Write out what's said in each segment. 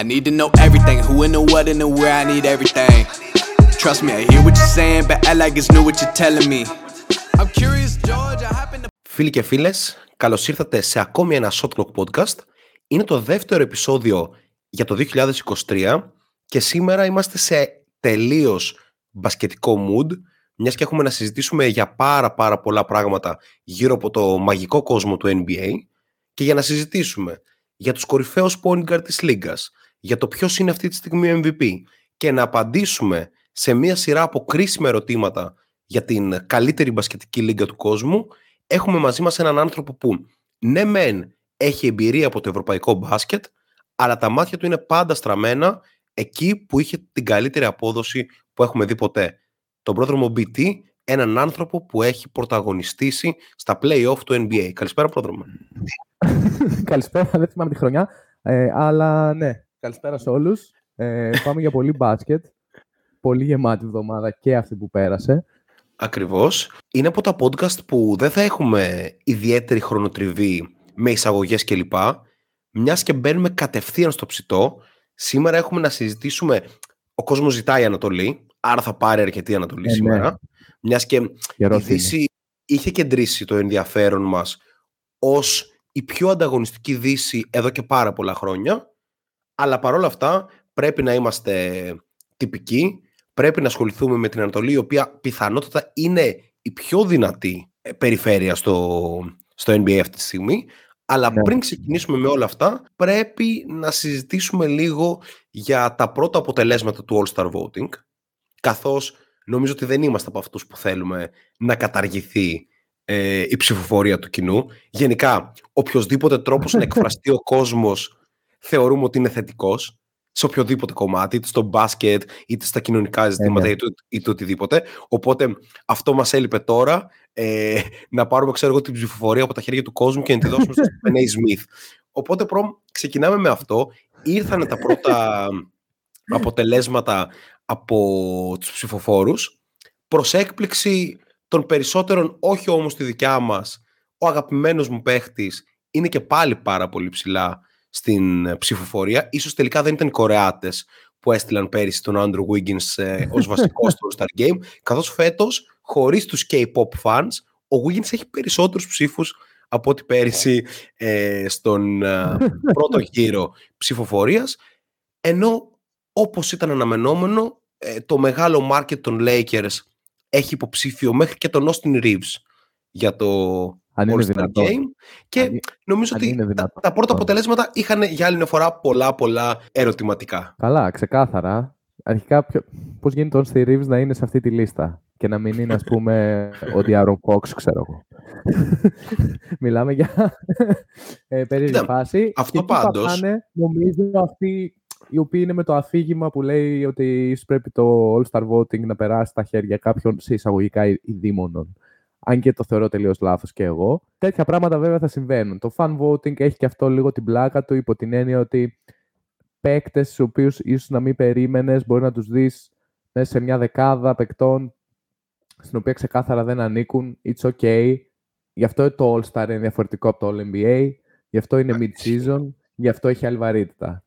I need to know everything, who and the what and the where I need everything. Trust me, I hear what you're saying, but I like it's new what you're telling me. I'm curious, George, I happen to... Φίλοι και φίλες, καλώς ήρθατε σε ακόμη ένα Shot Clock Podcast. Είναι το δεύτερο επεισόδιο για το 2023 και σήμερα είμαστε σε τελείως μπασκετικό mood μιας και έχουμε να συζητήσουμε για πάρα πάρα πολλά πράγματα γύρω από το μαγικό κόσμο του NBA και για να συζητήσουμε για τους κορυφαίους point guard της Λίγκας, για το ποιος είναι αυτή τη στιγμή MVP και να απαντήσουμε σε μια σειρά από κρίσιμα ερωτήματα για την καλύτερη μπασκετική λίγκα του κόσμου, έχουμε μαζί μας έναν άνθρωπο που ναι μεν έχει εμπειρία από το ευρωπαϊκό μπάσκετ, αλλά τα μάτια του είναι πάντα στραμμένα εκεί που είχε την καλύτερη απόδοση που έχουμε δει ποτέ. Τον πρόδρομο BT, έναν άνθρωπο που έχει πρωταγωνιστήσει στα play-off του NBA. Καλησπέρα, πρόδρομο. Καλησπέρα, δεν θυμάμαι τη χρονιά. Ε, αλλά ναι, καλησπέρα σε όλους. Ε, πάμε για πολύ μπάσκετ. Πολύ γεμάτη εβδομάδα και αυτή που πέρασε. Ακριβώς. Είναι από τα podcast που δεν θα έχουμε ιδιαίτερη χρονοτριβή με εισαγωγές κλπ. Μιας και μπαίνουμε κατευθείαν στο ψητό. Σήμερα έχουμε να συζητήσουμε. Ο κόσμος ζητάει Ανατολή, άρα θα πάρει αρκετή Ανατολή Ε, ναι. σήμερα. Μιας και η Καιρός είναι. Δύση είχε κεντρήσει το ενδιαφέρον μας ως η πιο ανταγωνιστική Δύση εδώ και πάρα πολλά χρόνια. Αλλά παρόλα αυτά πρέπει να είμαστε τυπικοί. Πρέπει να ασχοληθούμε με την Ανατολή, η οποία πιθανότατα είναι η πιο δυνατή ε, περιφέρεια στο, στο NBA αυτή τη στιγμή. Αλλά Ναι. πριν ξεκινήσουμε με όλα αυτά, πρέπει να συζητήσουμε λίγο για τα πρώτα αποτελέσματα του All-Star Voting, καθώς νομίζω ότι δεν είμαστε από αυτούς που θέλουμε να καταργηθεί ε, η ψηφοφορία του κοινού. Γενικά, οποιοδήποτε τρόπος να εκφραστεί ο κόσμος θεωρούμε ότι είναι θετικός σε οποιοδήποτε κομμάτι, είτε στο μπάσκετ, είτε στα κοινωνικά ζητήματα, ναι. είτε, είτε οτιδήποτε. Οπότε αυτό μας έλειπε τώρα, ε, να πάρουμε ξέρω εγώ την ψηφοφορία από τα χέρια του κόσμου και να τη δώσουμε στον Stephen A. Smith. Οπότε προ, ξεκινάμε με αυτό. Ήρθαν τα πρώτα αποτελέσματα από τους ψηφοφόρους. Προς έκπληξη των περισσότερων, όχι όμως τη δικιά μας, ο αγαπημένος μου παίχτης είναι και πάλι πάρα πολύ ψηλά στην ε, ψηφοφορία. Ίσως τελικά δεν ήταν οι Κορεάτες που έστειλαν πέρυσι τον Andrew Wiggins ε, ως βασικό στο All-Star Game, καθώς φέτος, χωρίς τους K-pop fans, ο Wiggins έχει περισσότερους ψήφους από ό,τι πέρυσι ε, στον ε, πρώτο γύρο ψηφοφορίας, ενώ όπως ήταν αναμενόμενο, ε, το μεγάλο market των Lakers έχει υποψήφιο μέχρι και τον Austin Reeves για το Αν είναι All-Star δυνατόν. Game και Αν- νομίζω αν ότι είναι τα, δυνατόν. τα πρώτα αποτελέσματα είχαν για άλλη μια φορά πολλά πολλά ερωτηματικά. Καλά, ξεκάθαρα. Αρχικά, ποιο... πώς γίνεται ο Austin Reeves να είναι σε αυτή τη λίστα και να μην είναι, ας πούμε, ο Diaron Fox, ξέρω εγώ. Μιλάμε για ε, περίεργη Κοίτα, φάση. αυτό και εκεί πάντως- πατάνε, νομίζω, αυτοί οι οποίοι είναι με το αφήγημα που λέει ότι ίσως πρέπει το All-Star Voting να περάσει στα χέρια κάποιων σε εισαγωγικά ει- ειδήμονων. Αν και το θεωρώ τελείως λάθος και εγώ. Τέτοια πράγματα βέβαια θα συμβαίνουν. Το fan voting έχει και αυτό λίγο την πλάκα του υπό την έννοια ότι παίκτες, του οποίους ίσως να μην περίμενες, μπορεί να τους δεις μέσα σε μια δεκάδα παικτών στην οποία ξεκάθαρα δεν ανήκουν. It's okay. Γι' αυτό το All-Star είναι διαφορετικό από το All-NBA. Γι' αυτό είναι mid-season. Γι' αυτό έχει άλλη βαρύτητα.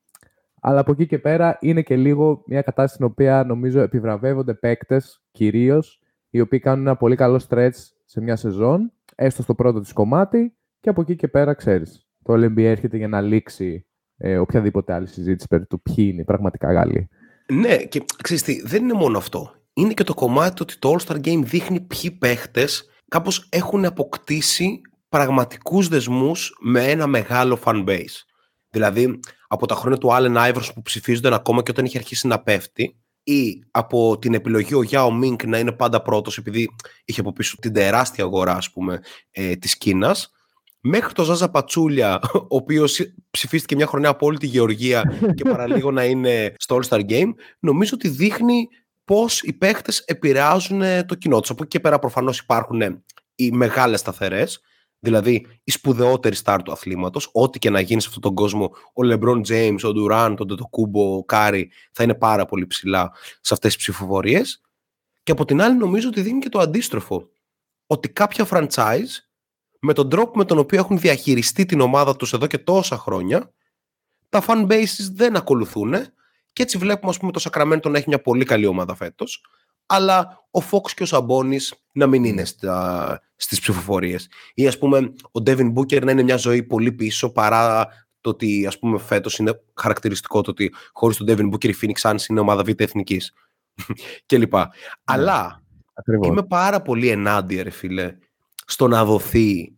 Αλλά από εκεί και πέρα είναι και λίγο μια κατάσταση στην οποία νομίζω επιβραβεύονται παίκτες κυρίως, οι οποίοι κάνουν ένα πολύ καλό stretch σε μια σεζόν, έστω στο πρώτο της κομμάτι, και από εκεί και πέρα ξέρεις. Το All-NBA έρχεται για να λήξει ε, οποιαδήποτε άλλη συζήτηση περί του ποιοι είναι οι πραγματικά Γάλλοι. Ναι, και ξέρεις τι, δεν είναι μόνο αυτό. Είναι και το κομμάτι ότι το All-Star Game δείχνει ποιοι παίχτες κάπως έχουν αποκτήσει πραγματικούς δεσμούς με ένα μεγάλο fan base. Δηλαδή, από τα χρόνια του Allen Iverson που ψηφίζονταν ακόμα και όταν είχε αρχίσει να πέφτει, ή από την επιλογή ο Yao Ming να είναι πάντα πρώτος επειδή είχε από πίσω την τεράστια αγορά, ας πούμε, ε, της Κίνας, μέχρι το Ζάζα Πατσούλια, ο οποίος ψηφίστηκε μια χρονιά από όλη τη Γεωργία και παραλίγο να είναι στο All-Star Game, νομίζω ότι δείχνει πώς οι παίχτες επηρεάζουν ε, το κοινό τους. Από εκεί και πέρα προφανώς υπάρχουν ε, οι μεγάλες σταθερές, δηλαδή οι σπουδαιότεροι στάρ του αθλήματος, ό,τι και να γίνει σε αυτόν τον κόσμο, ο LeBron James, ο Durant, ο Ντετοκούμπο, ο Κάρι, θα είναι πάρα πολύ ψηλά σε αυτές τις ψηφοφορίες. Και από την άλλη νομίζω ότι δίνει και το αντίστροφο, ότι κάποια franchise με τον τρόπο με τον οποίο έχουν διαχειριστεί την ομάδα τους εδώ και τόσα χρόνια, τα fan bases δεν ακολουθούν και έτσι βλέπουμε ας πούμε το Sacramento να έχει μια πολύ καλή ομάδα φέτος αλλά ο Fox και ο Σαμπόνις να μην είναι στα, στις ψηφοφορίες ή ας πούμε ο Devin Booker να είναι μια ζωή πολύ πίσω παρά το ότι ας πούμε φέτος είναι χαρακτηριστικό το ότι χωρίς τον Devin Booker η Phoenix Suns είναι ομάδα β' εθνικής και λοιπά. Ναι. Αλλά είμαι πάρα πολύ ενάντια ρε φίλε στο να δοθεί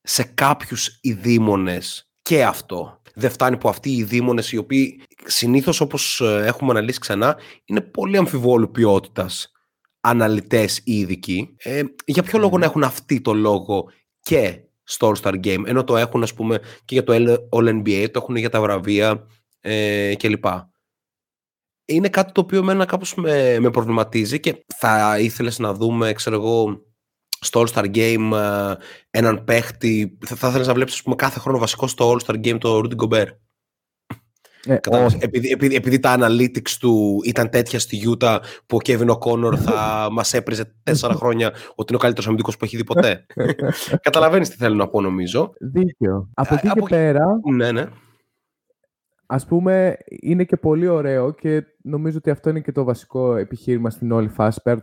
σε κάποιους ειδήμονες και αυτό. Δεν φτάνει που αυτοί οι δήμονες οι οποίοι συνήθως όπως ε, έχουμε αναλύσει ξανά είναι πολύ αμφιβόλου ποιότητας αναλυτές ή ειδικοί. Ε, για ποιο λόγο να έχουν αυτή το λόγο και στο All-Star Game, ενώ το έχουν ας πούμε και για το All-NBA, το έχουν για τα βραβεία ε, κλπ. Είναι κάτι το οποίο εμένα κάπως με, με προβληματίζει και θα ήθελες να δούμε, ξέρω εγώ, στο All-Star Game ε, έναν παίχτη. Θα, θα ήθελες να βλέπεις κάθε χρόνο βασικό στο All-Star Game το Rudy Gobert; Ε, επειδή, επειδή, επειδή, τα analytics του ήταν τέτοια στη Utah που ο Kevin O'Connor θα μας έπριζε τέσσερα χρόνια ότι είναι ο καλύτερος αμυντικός που έχει δει ποτέ. Καταλαβαίνεις τι θέλω να πω, νομίζω. Δίκιο. Από εκεί και πέρα. Ναι, ναι. Α πούμε, είναι και πολύ ωραίο και νομίζω ότι αυτό είναι και το βασικό επιχείρημα στην όλη φάση. Πέρα,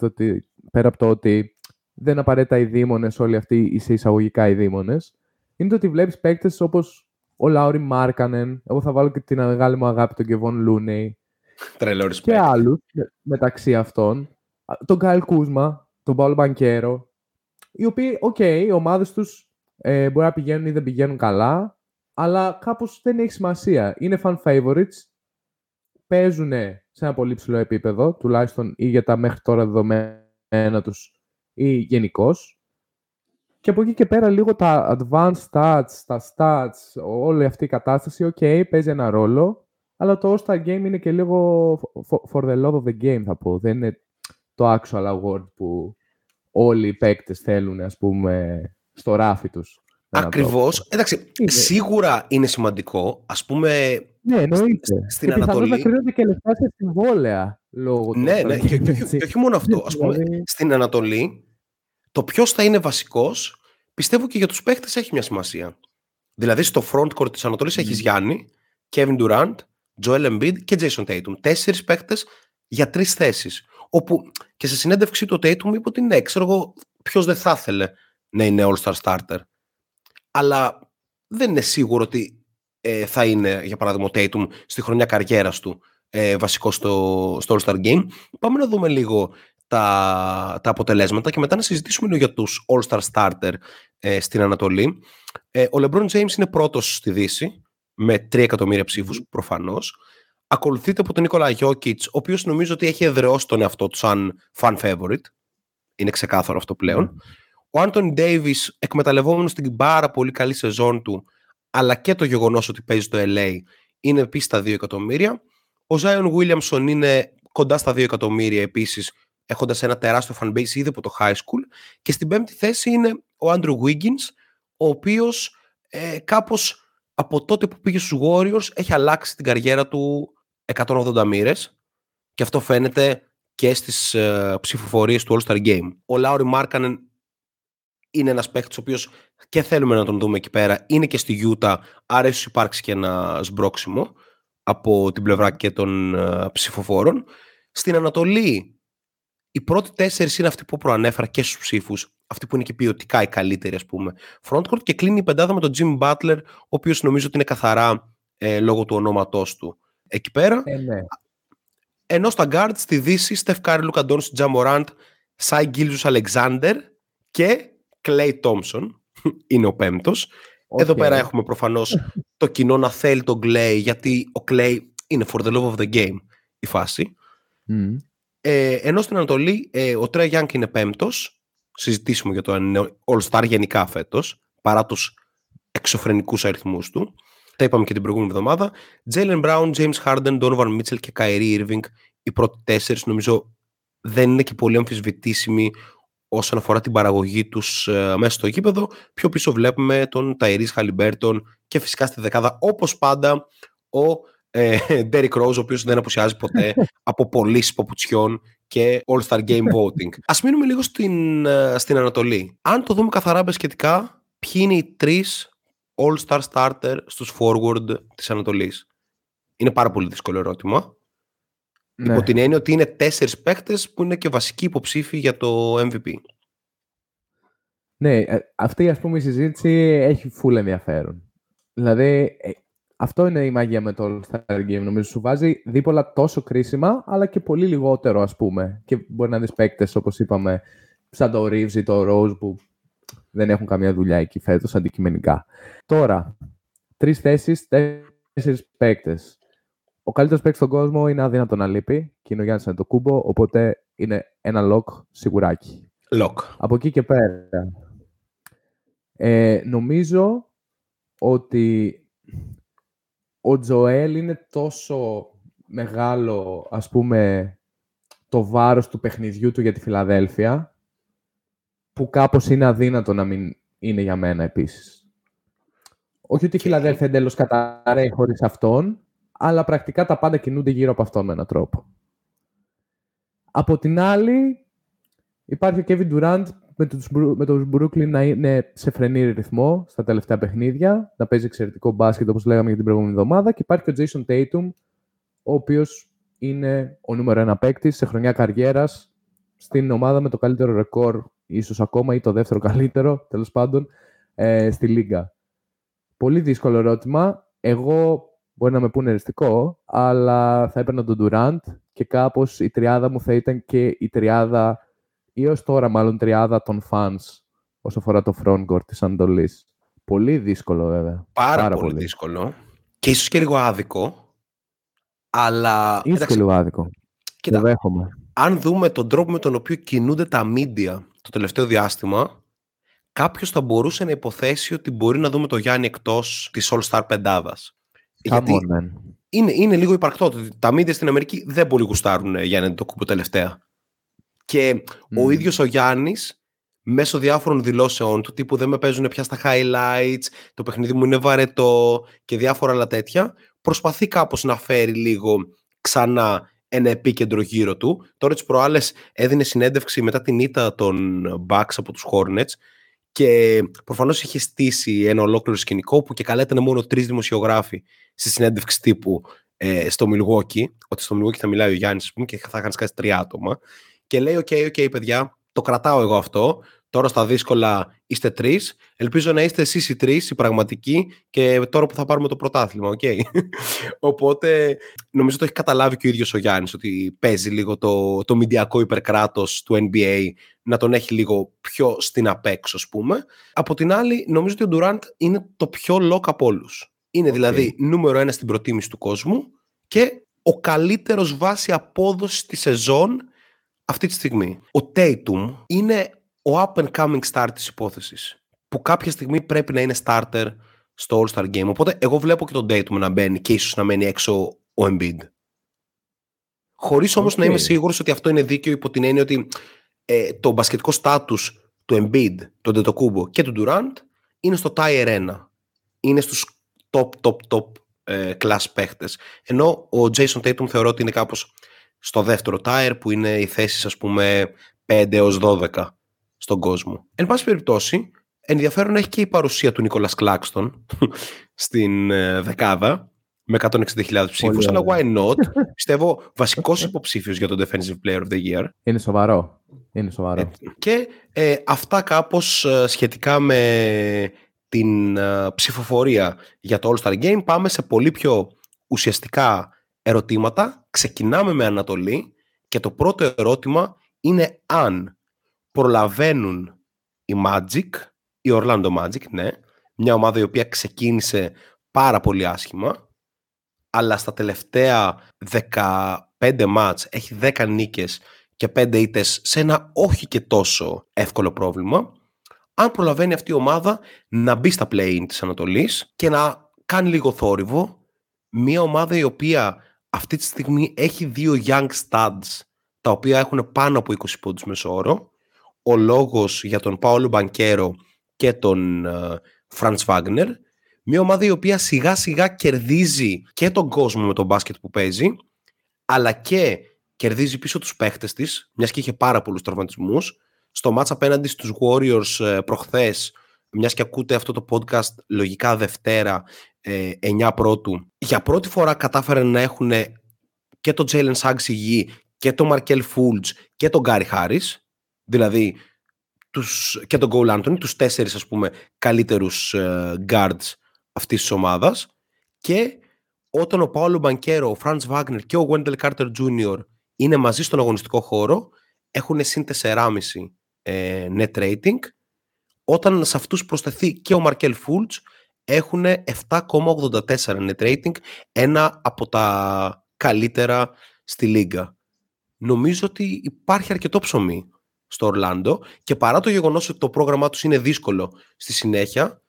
πέρα από το ότι δεν απαραίτητα οι δήμονες, όλοι αυτοί οι σε εισαγωγικά οι δήμονες, είναι το ότι βλέπεις παίκτες όπως ο Λάουρι Μάρκανεν. Εγώ θα βάλω και την μεγάλη μου αγάπη τον Κεβόν Λούνεϊ. Τρελό Και άλλους μεταξύ αυτών. Τον Γκάιλ Κούσμα, τον Πάολο Μπανκέρο. Οι οποίοι, OK, okay, οι ομάδες τους ε, μπορεί να πηγαίνουν ή δεν πηγαίνουν καλά, αλλά κάπως δεν έχει σημασία. Είναι fan favorites. Παίζουν σε ένα πολύ ψηλό επίπεδο, τουλάχιστον ή για τα μέχρι τώρα δεδομένα τους ή γενικώς. Και από εκεί και πέρα λίγο τα advanced stats, τα stats, όλη αυτή η κατάσταση, ok, παίζει ένα ρόλο, αλλά το All-Star Game είναι και λίγο for the love of the game, θα πω. Δεν είναι το actual award που όλοι οι παίκτες θέλουν, ας πούμε, στο ράφι τους. Ακριβώς. Εντάξει, σίγουρα είναι σημαντικό. Ας πούμε, ναι, εννοείται. Στην και Ανατολή... να κρίνονται και λεφτά σε συμβόλαια λόγω ναι, ναι, και, και, και, όχι μόνο αυτό. Ας πούμε, δηλαδή- στην Ανατολή, το ποιος θα είναι βασικός, πιστεύω και για τους παίχτες έχει μια σημασία. Δηλαδή, στο front court της Ανατολής mm. έχει Γιάννη, Kevin Durant, Joel Embiid και Jason Tatum. Τέσσερις παίχτες για τρεις θέσεις. Όπου και σε συνέντευξή του ο Tatum είπε ότι ναι, ξέρω εγώ, ποιος δεν θα ήθελε να είναι All-Star starter. Αλλά δεν είναι σίγουρο ότι ε, θα είναι, για παράδειγμα, ο Tatum στη χρονιά καριέρας του ε, βασικός στο, στο All-Star Game. Πάμε να δούμε λίγο τα, τα αποτελέσματα και μετά να συζητήσουμε λίγο για τους All-Star Starter ε, στην Ανατολή. Ε, ο LeBron James είναι πρώτος στη Δύση με 3 εκατομμύρια ψήφους προφανώς. Ακολουθείται από τον Νίκολα Γιώκητς, ο οποίος νομίζω ότι έχει εδραιώσει τον εαυτό του σαν fan favorite. Είναι ξεκάθαρο αυτό πλέον. Ο Άντωνι Ντέιβις εκμεταλλευόμενος την πάρα πολύ καλή σεζόν του αλλά και το γεγονός ότι παίζει στο LA είναι επίσης στα 2 εκατομμύρια. Ο Ζάιον Williamson είναι κοντά στα 2 εκατομμύρια επίσης έχοντας ένα τεράστιο fanbase ήδη από το high school και στην πέμπτη θέση είναι ο Andrew Wiggins ο οποίος ε, κάπως από τότε που πήγε στους Warriors έχει αλλάξει την καριέρα του 180 μοίρες και αυτό φαίνεται και στις ε, ψηφοφορίες του All-Star Game. Ο Λάουρι Μάρκανεν είναι ένας παίχτης ο οποίος και θέλουμε να τον δούμε εκεί πέρα. Είναι και στη Utah, άρα ίσως υπάρξει και ένα σμπρόξιμο από την πλευρά και των uh, ψηφοφόρων. Στην Ανατολή, οι πρώτοι τέσσερις είναι αυτοί που προανέφερα και στους ψήφους, αυτοί που είναι και ποιοτικά οι καλύτεροι, ας πούμε. Frontcourt και κλείνει η πεντάδα με τον Jimmy Butler, ο οποίος νομίζω ότι είναι καθαρά ε, λόγω του ονόματός του. Εκεί πέρα, ε, ναι. ενώ στα guard στη Δύση, Στεφ Κάρι, Λούκα Ντόντσιτς, Τζα Μοράντ, Σάι Γκίλτζους Αλεξάντερ και Klay Thompson είναι ο πέμπτος. Εδώ πέρα έχουμε προφανώς το κοινό να θέλει τον Klay γιατί ο Klay είναι for the love of the game η φάση. Mm. Ε, ενώ στην Ανατολή ε, ο Trey Young είναι πέμπτος. Συζητήσουμε για το αν είναι All-Star γενικά φέτος παρά τους εξωφρενικούς αριθμούς του. Τα είπαμε και την προηγούμενη εβδομάδα. Jalen Brown, James Harden, Donovan Mitchell και Kyrie Irving οι πρώτοι τέσσερις νομίζω δεν είναι και πολύ αμφισβητήσιμοι όσον αφορά την παραγωγή τους ε, μέσα στο γήπεδο. Πιο πίσω βλέπουμε τον Ταϊρής Χαλιμπέρτον και φυσικά στη δεκάδα όπως πάντα ο ε, Derrick Rose, ο οποίος δεν αποσιάζει ποτέ από πωλήσεις παπουτσιών και All-Star Game Voting. Ας μείνουμε λίγο στην, ε, στην Ανατολή. Αν το δούμε καθαρά σχετικά, ποιοι είναι οι τρεις All-Star Starter στους forward της Ανατολής; Είναι πάρα πολύ δύσκολο ερώτημα. Ναι. Υπό την έννοια ότι είναι τέσσερις παίχτες που είναι και βασικοί υποψήφοι για το MVP. Ναι, ε, αυτή ας πούμε η συζήτηση έχει full ενδιαφέρον. Δηλαδή, ε, αυτό είναι η μαγεία με το All-Star Game. Νομίζω σου βάζει δίπολα τόσο κρίσιμα, αλλά και πολύ λιγότερο, ας πούμε. Και μπορεί να δεις παίκτες, όπως είπαμε, σαν το Reeves ή το Rose, που δεν έχουν καμία δουλειά εκεί φέτος αντικειμενικά. Τώρα, τρεις θέσεις, τέσσερις παίκτες. Ο καλύτερος παίκτης στον κόσμο είναι αδύνατο να λείπει και είναι ο Γιάννης Αντοκούμπο, οπότε είναι ένα lock σιγουράκι. Lock. Από εκεί και πέρα, ε, νομίζω ότι ο Τζοέλ είναι τόσο μεγάλο, ας πούμε, το βάρος του παιχνιδιού του για τη Φιλαδέλφια, που κάπως είναι αδύνατο να μην είναι για μένα επίσης. Όχι ότι η Φιλαδέλφια εντελώς καταραίει χωρίς αυτόν, αλλά πρακτικά τα πάντα κινούνται γύρω από αυτόν με έναν τρόπο. Από την άλλη, υπάρχει ο Kevin Durant με τους, Bru- με τους Brooklyn να είναι σε φρενή ρυθμό στα τελευταία παιχνίδια, να παίζει εξαιρετικό μπάσκετ όπως λέγαμε για την προηγούμενη εβδομάδα και υπάρχει και ο Jason Tatum, ο οποίος είναι ο νούμερο ένα παίκτη σε χρονιά καριέρας στην ομάδα με το καλύτερο ρεκόρ, ίσως ακόμα ή το δεύτερο καλύτερο, τέλος πάντων, ε, στη Λίγκα. Πολύ δύσκολο ερώτημα. Εγώ μπορεί να με πούνε εριστικό, αλλά θα έπαιρνα τον Durant και κάπως η τριάδα μου θα ήταν και η τριάδα ή ως τώρα μάλλον τριάδα των fans όσο αφορά το frontcourt της Ανατολής. Πολύ δύσκολο βέβαια. Πάρα, Πάρα πολύ, πολύ. δύσκολο. Και ίσως και λίγο άδικο. Αλλά Είναι εντάξει, και λίγο άδικο. κοίτα, Το δέχομαι. αν δούμε τον τρόπο με τον οποίο κινούνται τα media το τελευταίο διάστημα, κάποιος θα μπορούσε να υποθέσει ότι μπορεί να δούμε το Γιάννη εκτός της All-Star πεντάδας. Come on, man. είναι, είναι λίγο υπαρκτό ότι τα media στην Αμερική δεν πολύ γουστάρουν ε, Γιάννη το κούπο τελευταία. Και ο Μμμ. ίδιος ο Γιάννης μέσω διάφορων δηλώσεων του τύπου δεν με παίζουν πια στα highlights, το παιχνίδι μου είναι βαρετό και διάφορα άλλα τέτοια, προσπαθεί κάπως να φέρει λίγο ξανά ένα επίκεντρο γύρω του. Τώρα τις προάλλες έδινε συνέντευξη μετά την ήττα των Bucks από τους Hornets και προφανώς είχε στήσει ένα ολόκληρο σκηνικό που και καλά ήταν μόνο τρεις δημοσιογράφοι στη συνέντευξη τύπου ε, στο Milwaukee, ότι στο Milwaukee θα μιλάει ο Γιάννης ας πούμε, και θα είχαν σκάσει τρία άτομα και λέει: OK, ok, παιδιά, το κρατάω εγώ αυτό. Τώρα στα δύσκολα είστε τρεις. Ελπίζω να είστε εσείς οι τρεις, οι πραγματικοί, και τώρα που θα πάρουμε το πρωτάθλημα, οκ. Οπότε νομίζω το έχει καταλάβει και ο ίδιος ο Γιάννης ότι παίζει λίγο το, το μηντιακό υπερκράτος του NBA να τον έχει λίγο πιο στην απέξω, ας πούμε. Από την άλλη, νομίζω ότι ο Durant είναι το πιο lock από όλους. Είναι Οκ. δηλαδή νούμερο ένα στην προτίμηση του κόσμου και ο καλύτερος βάση απόδοσης της σεζόν αυτή τη στιγμή. Ο Tatum είναι ο up and coming star της υπόθεσης που κάποια στιγμή πρέπει να είναι starter στο All-Star Game. Οπότε εγώ βλέπω και τον Tatum να μπαίνει και ίσως να μένει έξω ο Embiid. Χωρίς όμως να Οκ. είμαι σίγουρος ότι αυτό είναι δίκαιο υπό την έννοια ότι ε, το μπασκετικό στάτους του Embiid, του Ντετοκούμπο και του Durant είναι στο tier 1. Είναι στους top, top, top ε, class παίχτες. Ενώ ο Jason Tatum θεωρώ ότι είναι κάπως στο δεύτερο tier που είναι οι θέσεις ας πούμε 5 έως 12 στον κόσμο. Εν πάση περιπτώσει, ενδιαφέρον έχει και η παρουσία του Νίκολας Κλάκστον στην ε, δεκάδα με 160.000 ψήφους, αλλά ωραία. why not; Πιστεύω βασικός υποψήφιος για τον Defensive Player of the Year. Είναι σοβαρό. Είναι σοβαρό. Έτσι. Και ε, αυτά κάπως ε, σχετικά με την ε, ψηφοφορία για το All-Star Game. Πάμε σε πολύ πιο ουσιαστικά ερωτήματα. Ξεκινάμε με Ανατολή και το πρώτο ερώτημα είναι αν προλαβαίνουν οι Magic, η Orlando Magic, ναι, μια ομάδα η οποία ξεκίνησε πάρα πολύ άσχημα, αλλά στα τελευταία 15 μάτς έχει 10 νίκες και 5 ήττες σε ένα όχι και τόσο εύκολο πρόβλημα, αν προλαβαίνει αυτή η ομάδα να μπει στα play-in της Ανατολής και να κάνει λίγο θόρυβο, μια ομάδα η οποία αυτή τη στιγμή έχει δύο young studs τα οποία έχουν πάνω από 20 πόντους μεσόωρο. Ο λόγος για τον Πάολο Μπανκέρο και τον Φραντς Βάγνερ. Μια ομάδα η οποία σιγά σιγά κερδίζει και τον κόσμο με τον μπάσκετ που παίζει αλλά και κερδίζει πίσω τους παίχτες της, μιας και είχε πάρα πολλούς τραυματισμούς. Στο μάτς απέναντι στους Warriors ε, προχθές, μιας και ακούτε αυτό το podcast λογικά Δευτέρα, ε, 9 πρώτου, για πρώτη φορά κατάφεραν να έχουν και τον Jalen Suggs υγιή και τον Markel Fultz και τον Gary Harris, δηλαδή τους, και τον Cole Anthony, τους τέσσερις ας πούμε καλύτερους ε, guards αυτής της ομάδας και όταν ο Πάολο Μπανκέρο, ο Franz Wagner και ο Wendell Carter Jr. είναι μαζί στον αγωνιστικό χώρο, έχουν συν 4,5 ε, net rating. Όταν σε αυτούς προσθεθεί και ο Μαρκέλ Fultz, έχουν 7,84 net rating, ένα από τα καλύτερα στη λίγα. Νομίζω ότι υπάρχει αρκετό ψωμί στο Ορλάντο και παρά το γεγονός ότι το πρόγραμμά τους είναι δύσκολο στη συνέχεια,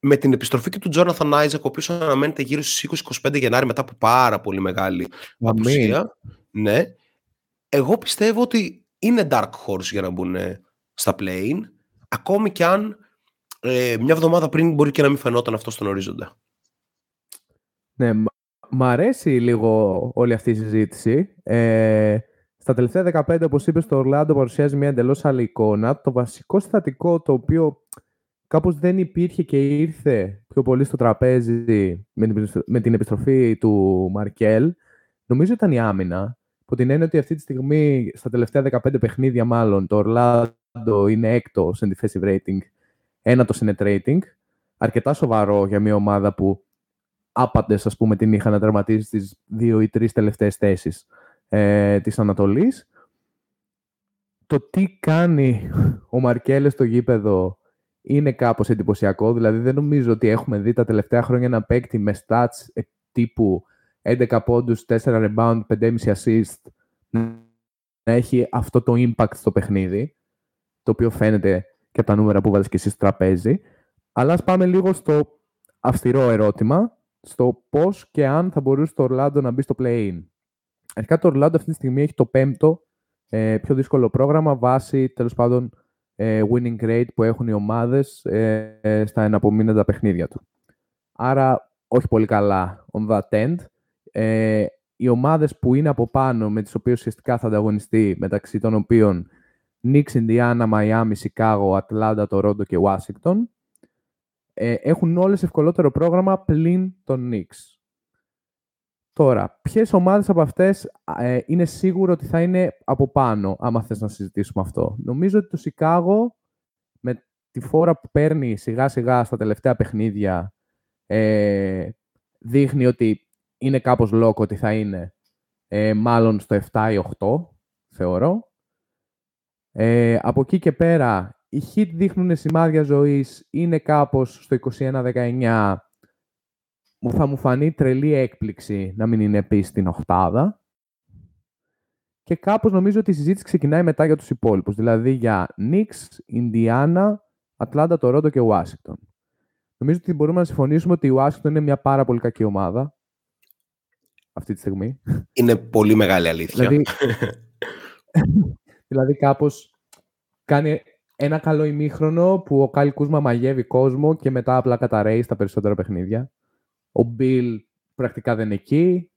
με την επιστροφή και του Τζόναθαν Άιζεκ, ο οποίος αναμένεται γύρω στις 20-25 Γενάρη μετά από πάρα πολύ μεγάλη απουσία. Ναι. Εγώ πιστεύω ότι είναι dark horse για να μπουν στα play ακόμη και αν ε, μια εβδομάδα πριν μπορεί και να μην φαινόταν αυτό στον ορίζοντα. Ναι, μ' αρέσει λίγο όλη αυτή η συζήτηση. Ε, στα τελευταία 15, όπως είπες, το Ορλάντο παρουσιάζει μια εντελώς άλλη εικόνα. Το βασικό συστατικό το οποίο κάπως δεν υπήρχε και ήρθε πιο πολύ στο τραπέζι με την επιστροφή του Μαρκέλ, νομίζω ήταν η άμυνα. Από την έννοια ότι αυτή τη στιγμή, στα τελευταία 15 παιχνίδια μάλλον, το Ορλάντο είναι έκτος σε defensive rating, ένατο σε net rating. Αρκετά σοβαρό για μια ομάδα που άπαντες, ας πούμε, την είχαν να τερματίσει στις δύο ή τρεις τελευταίες θέσεις ε, της Ανατολής. Το τι κάνει ο Μαρκέλες στο γήπεδο είναι κάπως εντυπωσιακό. Δηλαδή δεν νομίζω ότι έχουμε δει τα τελευταία χρόνια ένα παίκτη με stats ε, τύπου 11 πόντους, 4 rebound, 5,5 assist να έχει αυτό το impact στο παιχνίδι, το οποίο φαίνεται και από τα νούμερα που βάλεις και εσύ στο τραπέζι. Αλλά ας πάμε λίγο στο αυστηρό ερώτημα, στο πώς και αν θα μπορούσε το Ορλάντο να μπει στο play-in. Αρχικά το Ορλάντο αυτή τη στιγμή έχει το πέμπτο ε, πιο δύσκολο πρόγραμμα βάσει τέλος πάντων ε, winning rate που έχουν οι ομάδες ε, ε, στα εναπομείνοντα παιχνίδια του. Άρα, όχι πολύ καλά on that end. Ε, οι ομάδες που είναι από πάνω, με τις οποίες ουσιαστικά θα ανταγωνιστεί, μεταξύ των οποίων Knicks, Indiana, Miami, Chicago, Atlanta, Toronto και Washington, ε, έχουν όλες ευκολότερο πρόγραμμα πλην των Knicks. Τώρα, ποιες ομάδες από αυτές ε, είναι σίγουρο ότι θα είναι από πάνω, άμα θες να συζητήσουμε αυτό. Νομίζω ότι το Σικάγο, με τη φόρα που παίρνει σιγά σιγά στα τελευταία παιχνίδια, ε, δείχνει ότι είναι κάπως λόγο ότι θα είναι ε, μάλλον στο 7 ή 8, θεωρώ. Ε, από εκεί και πέρα, οι Heat δείχνουν σημάδια ζωής, είναι κάπως στο 21-19, θα μου φανεί τρελή έκπληξη να μην είναι επίσης στην οχτάδα. Και κάπως νομίζω ότι η συζήτηση ξεκινάει μετά για τους υπόλοιπους. Δηλαδή για Knicks, Ινδιάνα, Ατλάντα, Τορόντο και Ουάσιγκτον. Νομίζω ότι μπορούμε να συμφωνήσουμε ότι η Ουάσιγκτον είναι μια πάρα πολύ κακή ομάδα. Αυτή τη στιγμή. Είναι πολύ μεγάλη αλήθεια. Δηλαδή, δηλαδή κάπως κάνει ένα καλό ημίχρονο που ο Κάλι Κούσμα μαγεύει κόσμο και μετά απλά καταραίει στα περισσότερα παιχνίδια. Ο Μπιλ πρακτικά δεν είναι εκεί.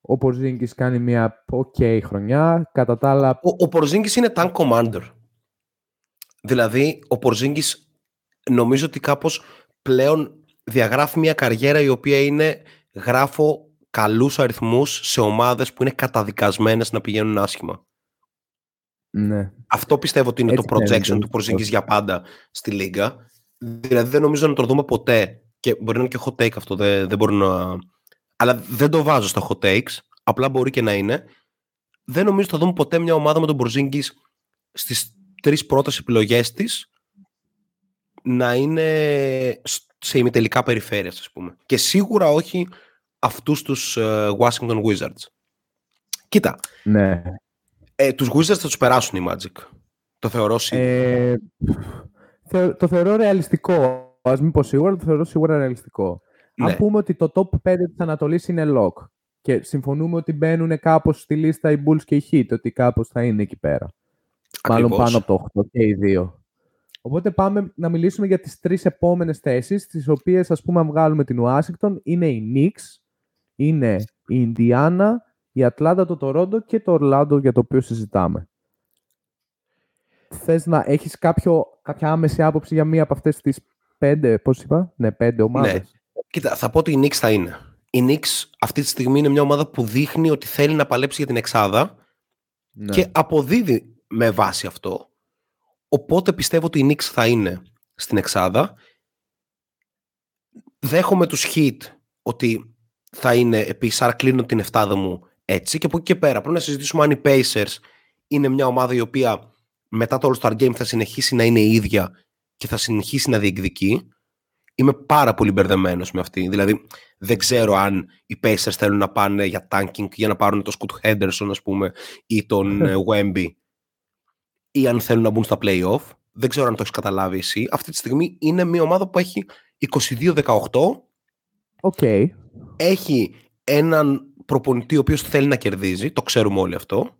Ο Πορζίνγκης κάνει μια ok χρονιά. Κατά τα άλλα... Ο, ο Πορζίνγκης είναι tank commander. Δηλαδή, ο Πορζίνγκης νομίζω ότι κάπως πλέον διαγράφει μια καριέρα η οποία είναι γράφω καλούς αριθμούς σε ομάδες που είναι καταδικασμένες να πηγαίνουν άσχημα. Ναι. Αυτό πιστεύω ότι είναι το projection του Πορζίνγκης για πάντα στη Λίγκα. Δηλαδή δεν νομίζω να το δούμε ποτέ και μπορεί να είναι και hot take αυτό, δεν, δεν μπορώ να... Αλλά δεν το βάζω στα hot takes, απλά μπορεί και να είναι. Δεν νομίζω ότι θα δούμε ποτέ μια ομάδα με τον Μπορζίνγκη στις τρεις πρώτες επιλογές της να είναι σε ημιτελικά περιφέρειες, ας πούμε. Και σίγουρα όχι αυτούς τους uh, Washington Wizards. Κοίτα. Ναι. Ε, τους Wizards θα τους περάσουν οι Magic. Το θεωρώ σίγουρα. Ε, το θεωρώ ρεαλιστικό Α μην πω σίγουρα, το θεωρώ σίγουρα ρεαλιστικό. Ναι. Αν πούμε ότι το top 5 της Ανατολής είναι lock και συμφωνούμε ότι μπαίνουν κάπως στη λίστα οι Bulls και οι Heat, ότι κάπως θα είναι εκεί πέρα. Μάλλον πάνω από το 8 και οι δύο. Οπότε πάμε να μιλήσουμε για τις τρεις επόμενες θέσεις, τις οποίες ας πούμε αν βγάλουμε την Ουάσιγκτον, είναι οι Knicks, είναι η Indiana, η Ατλάντα, το Τορόντο και το Ορλάντο για το οποίο συζητάμε. Θες να έχεις κάποιο, κάποια άμεση άποψη για μία από αυτές τις πέντε, πώς είπα, ναι, πέντε ομάδες. Κοίτα, θα πω ότι οι Knicks θα είναι. Οι Knicks αυτή τη στιγμή είναι μια ομάδα που δείχνει ότι θέλει να παλέψει για την εξάδα Ναι. και αποδίδει με βάση αυτό. Οπότε πιστεύω ότι η Knicks θα είναι στην εξάδα. Δέχομαι τους hit ότι θα είναι επίσης, άρα κλείνω την εφτάδα μου έτσι και από εκεί και πέρα πρέπει να συζητήσουμε αν οι Pacers είναι μια ομάδα η οποία μετά το All-Star Game θα συνεχίσει να είναι η ίδια και θα συνεχίσει να διεκδικεί. Είμαι πάρα πολύ μπερδεμένος με αυτή. Δηλαδή, δεν ξέρω αν οι Pacers θέλουν να πάνε για tanking για να πάρουν τον Scoot Henderson, ας πούμε, ή τον ε, Wemby, ή αν θέλουν να μπουν στα play-off. Δεν ξέρω αν το έχεις καταλάβει εσύ. Αυτή τη στιγμή είναι μια ομάδα που έχει 22-18, Οκ. έχει έναν προπονητή ο οποίος θέλει να κερδίζει, το ξέρουμε όλοι αυτό.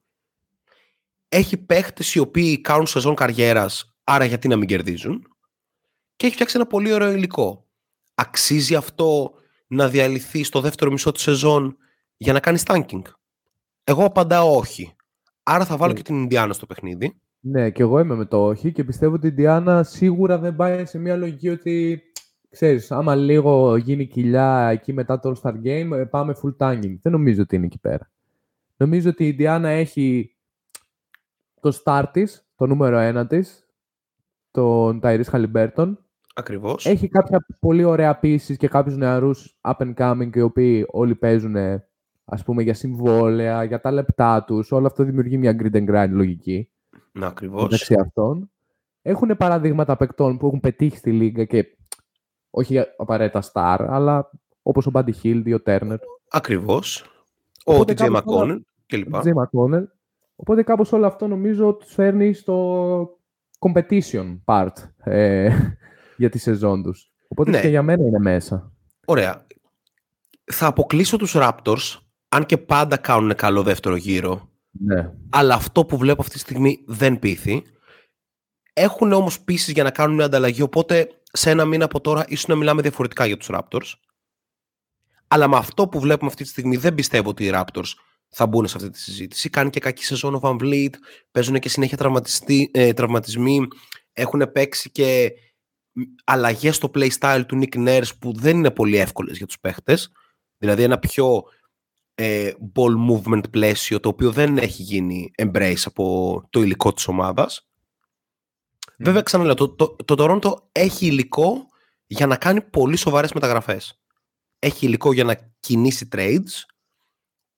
Έχει παίχτες οι οποίοι κάνουν σεζόν καριέρας, άρα γιατί να μην κερδίζουν. Και έχει φτιάξει ένα πολύ ωραίο υλικό. Αξίζει αυτό να διαλυθεί στο δεύτερο μισό της σεζόν για να κάνει tanking. Εγώ απαντάω όχι. Άρα θα βάλω Ε. και την Ινδιάνα στο παιχνίδι. Ναι, και εγώ είμαι με το όχι και πιστεύω ότι η Διάννα σίγουρα δεν πάει σε μια λογική ότι ξέρεις, άμα λίγο γίνει κοιλιά εκεί μετά το All-Star Game, ε, πάμε full tanking. Δεν νομίζω ότι είναι εκεί πέρα. Νομίζω ότι η Διάννα έχει το star της, το νούμερο ένα της, τον Tyrese Halliburton. Ακριβώς. Έχει κάποια πολύ ωραία πίσεις και κάποιους νεαρούς up and coming οι οποίοι όλοι παίζουν ας πούμε για συμβόλαια, για τα λεπτά τους. Όλο αυτό δημιουργεί μια grid and grind λογική Να, ακριβώς. μεταξύ αυτών. Έχουν παραδείγματα παικτών που έχουν πετύχει στη λίγα και όχι απαραίτητα star, αλλά όπως ο Buddy Hield ή ο Turner, Ακριβώς. Ο Οπότε DJ κάπως όλα- McConnell κλπ. ο Jay McConnell. Οπότε κάπως όλο αυτό νομίζω τους φέρνει στο competition part ε, για τη σεζόν τους. Οπότε Ναι. και για μένα είναι μέσα. Ωραία. Θα αποκλείσω τους Raptors, αν και πάντα κάνουν καλό δεύτερο γύρο, Ναι. αλλά αυτό που βλέπω αυτή τη στιγμή δεν πείθει. Έχουν όμως πίσεις για να κάνουν μια ανταλλαγή, οπότε σε ένα μήνα από τώρα ίσως να μιλάμε διαφορετικά για τους Raptors. Αλλά με αυτό που βλέπουμε αυτή τη στιγμή δεν πιστεύω ότι οι Raptors θα μπουν σε αυτή τη συζήτηση. Κάνει και κακή σεζόν ο Van Vliet, παίζουν και συνέχεια τραυματιστή- ε, τραυματισμοί, έχουν παίξει και αλλαγές στο playstyle του Nick Nurse που δεν είναι πολύ εύκολες για τους παίχτες. Δηλαδή ένα πιο ε, ball movement πλαίσιο το οποίο δεν έχει γίνει embrace από το υλικό της ομάδας. Βέβαια ξαναλέω, το, το, το Toronto έχει υλικό για να κάνει πολύ σοβαρές μεταγραφές. Έχει υλικό για να κινήσει trades,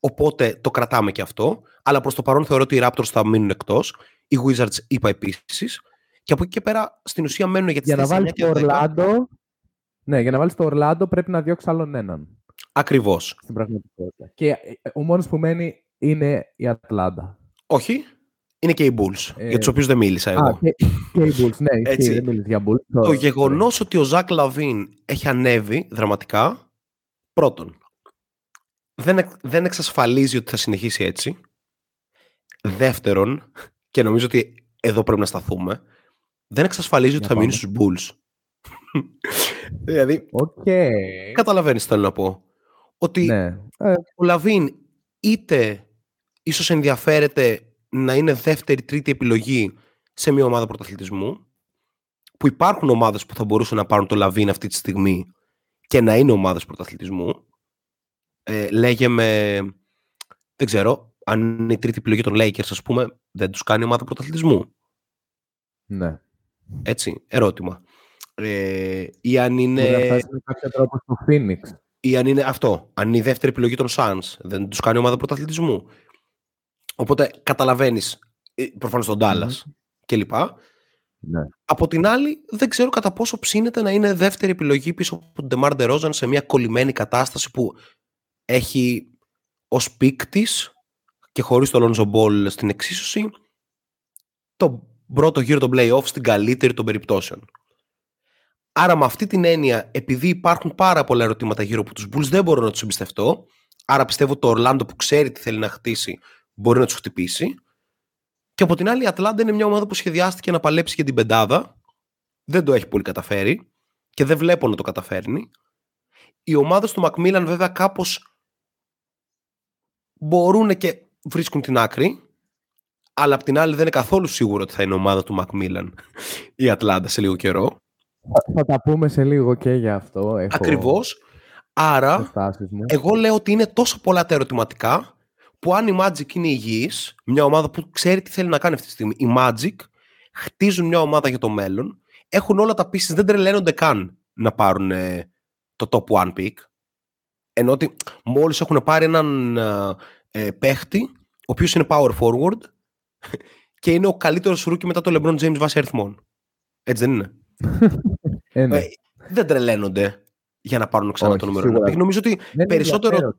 οπότε το κρατάμε και αυτό, αλλά προς το παρόν θεωρώ ότι οι Raptors θα μείνουν εκτός, οι Wizards είπα επίσης, και από εκεί και πέρα στην ουσία μένουν για τις Για να θέσεις βάλεις 9 το και 10. Ορλάντο, ναι, για να βάλεις το Ορλάντο πρέπει να διώξεις άλλον έναν Ακριβώς. στην πραγματικότητα. Και ε, ο μόνος που μένει είναι η Ατλάντα. Όχι, είναι και οι Bulls, Ε, για τους οποίους δεν μίλησα εγώ. Α, και, και οι Bulls, ναι, Έτσι. ισχύει, δεν μίλησε για Bulls. Το Sorry. γεγονός ότι ο Ζακ Λαβίν έχει ανέβει δραματικά, πρώτον, δεν, εκ- δεν εξασφαλίζει ότι θα συνεχίσει έτσι. Δεύτερον, και νομίζω ότι εδώ πρέπει να σταθούμε, δεν εξασφαλίζει ότι Για θα μείνει πάμε. στους Bulls. δηλαδή, Οκ. καταλαβαίνεις τι θέλω να πω. Ότι Ναι. Ε, ο Λαβίν είτε ίσως ενδιαφέρεται να είναι δεύτερη, τρίτη επιλογή σε μια ομάδα πρωταθλητισμού που υπάρχουν ομάδες που θα μπορούσαν να πάρουν το Λαβίν αυτή τη στιγμή και να είναι ομάδες πρωταθλητισμού. Ε, λέγε με, δεν ξέρω, αν είναι η τρίτη επιλογή των Lakers ας πούμε, δεν τους κάνει ομάδα πρωταθλητισμού. ναι. Έτσι, ερώτημα. Ε, ή αν Μπορεί να είναι, φτάσει με κάποιο τρόπο στο Phoenix. ή αν είναι αυτό, αν είναι η δεύτερη επιλογή των Suns, δεν τους κάνει ομάδα πρωταθλητισμού. Οπότε καταλαβαίνεις, ε, προφανώς τον Dallas κλπ. Ναι. Από την άλλη, δεν ξέρω κατά πόσο ψήνεται να είναι δεύτερη επιλογή πίσω από τον DeMar DeRozan σε μια κολλημένη κατάσταση που έχει ως peak της και χωρίς το Lonzo Ball στην εξίσωση το πρώτο γύρο των play-off στην καλύτερη των περιπτώσεων. Άρα με αυτή την έννοια, επειδή υπάρχουν πάρα πολλά ερωτήματα γύρω από τους Bulls, δεν μπορώ να τους εμπιστευτώ. Άρα πιστεύω το Orlando που ξέρει τι θέλει να χτίσει μπορεί να τους χτυπήσει. Και από την άλλη η Ατλάντα είναι μια ομάδα που σχεδιάστηκε να παλέψει για την πεντάδα. Δεν το έχει πολύ καταφέρει και δεν βλέπω να το καταφέρνει. Οι ομάδες του Μακμίλαν βέβαια κάπως μπορούν και βρίσκουν την άκρη αλλά απ' την άλλη δεν είναι καθόλου σίγουρο ότι θα είναι ομάδα του Μακμίλαν η Ατλάντα σε λίγο καιρό. Θα, θα τα πούμε σε λίγο και για αυτό. Έχω... Ακριβώς. Άρα, εγώ λέω ότι είναι τόσο πολλά τα ερωτηματικά που αν οι Magic είναι υγιείς, μια ομάδα που ξέρει τι θέλει να κάνει αυτή τη στιγμή, οι Magic χτίζουν μια ομάδα για το μέλλον, έχουν όλα τα pieces, δεν τρελαίνονται καν να πάρουν ε, το top one pick, ενώ ότι μόλις έχουν πάρει έναν ε, ε παίχτη, ο οποίος είναι power forward και είναι ο καλύτερος rookie μετά τον LeBron James βάσει αριθμών. Έτσι δεν είναι; ε, ναι. ε, δεν τρελαίνονται για να πάρουν ξανά το νούμερο 1. Νομίζω ότι περισσότερο,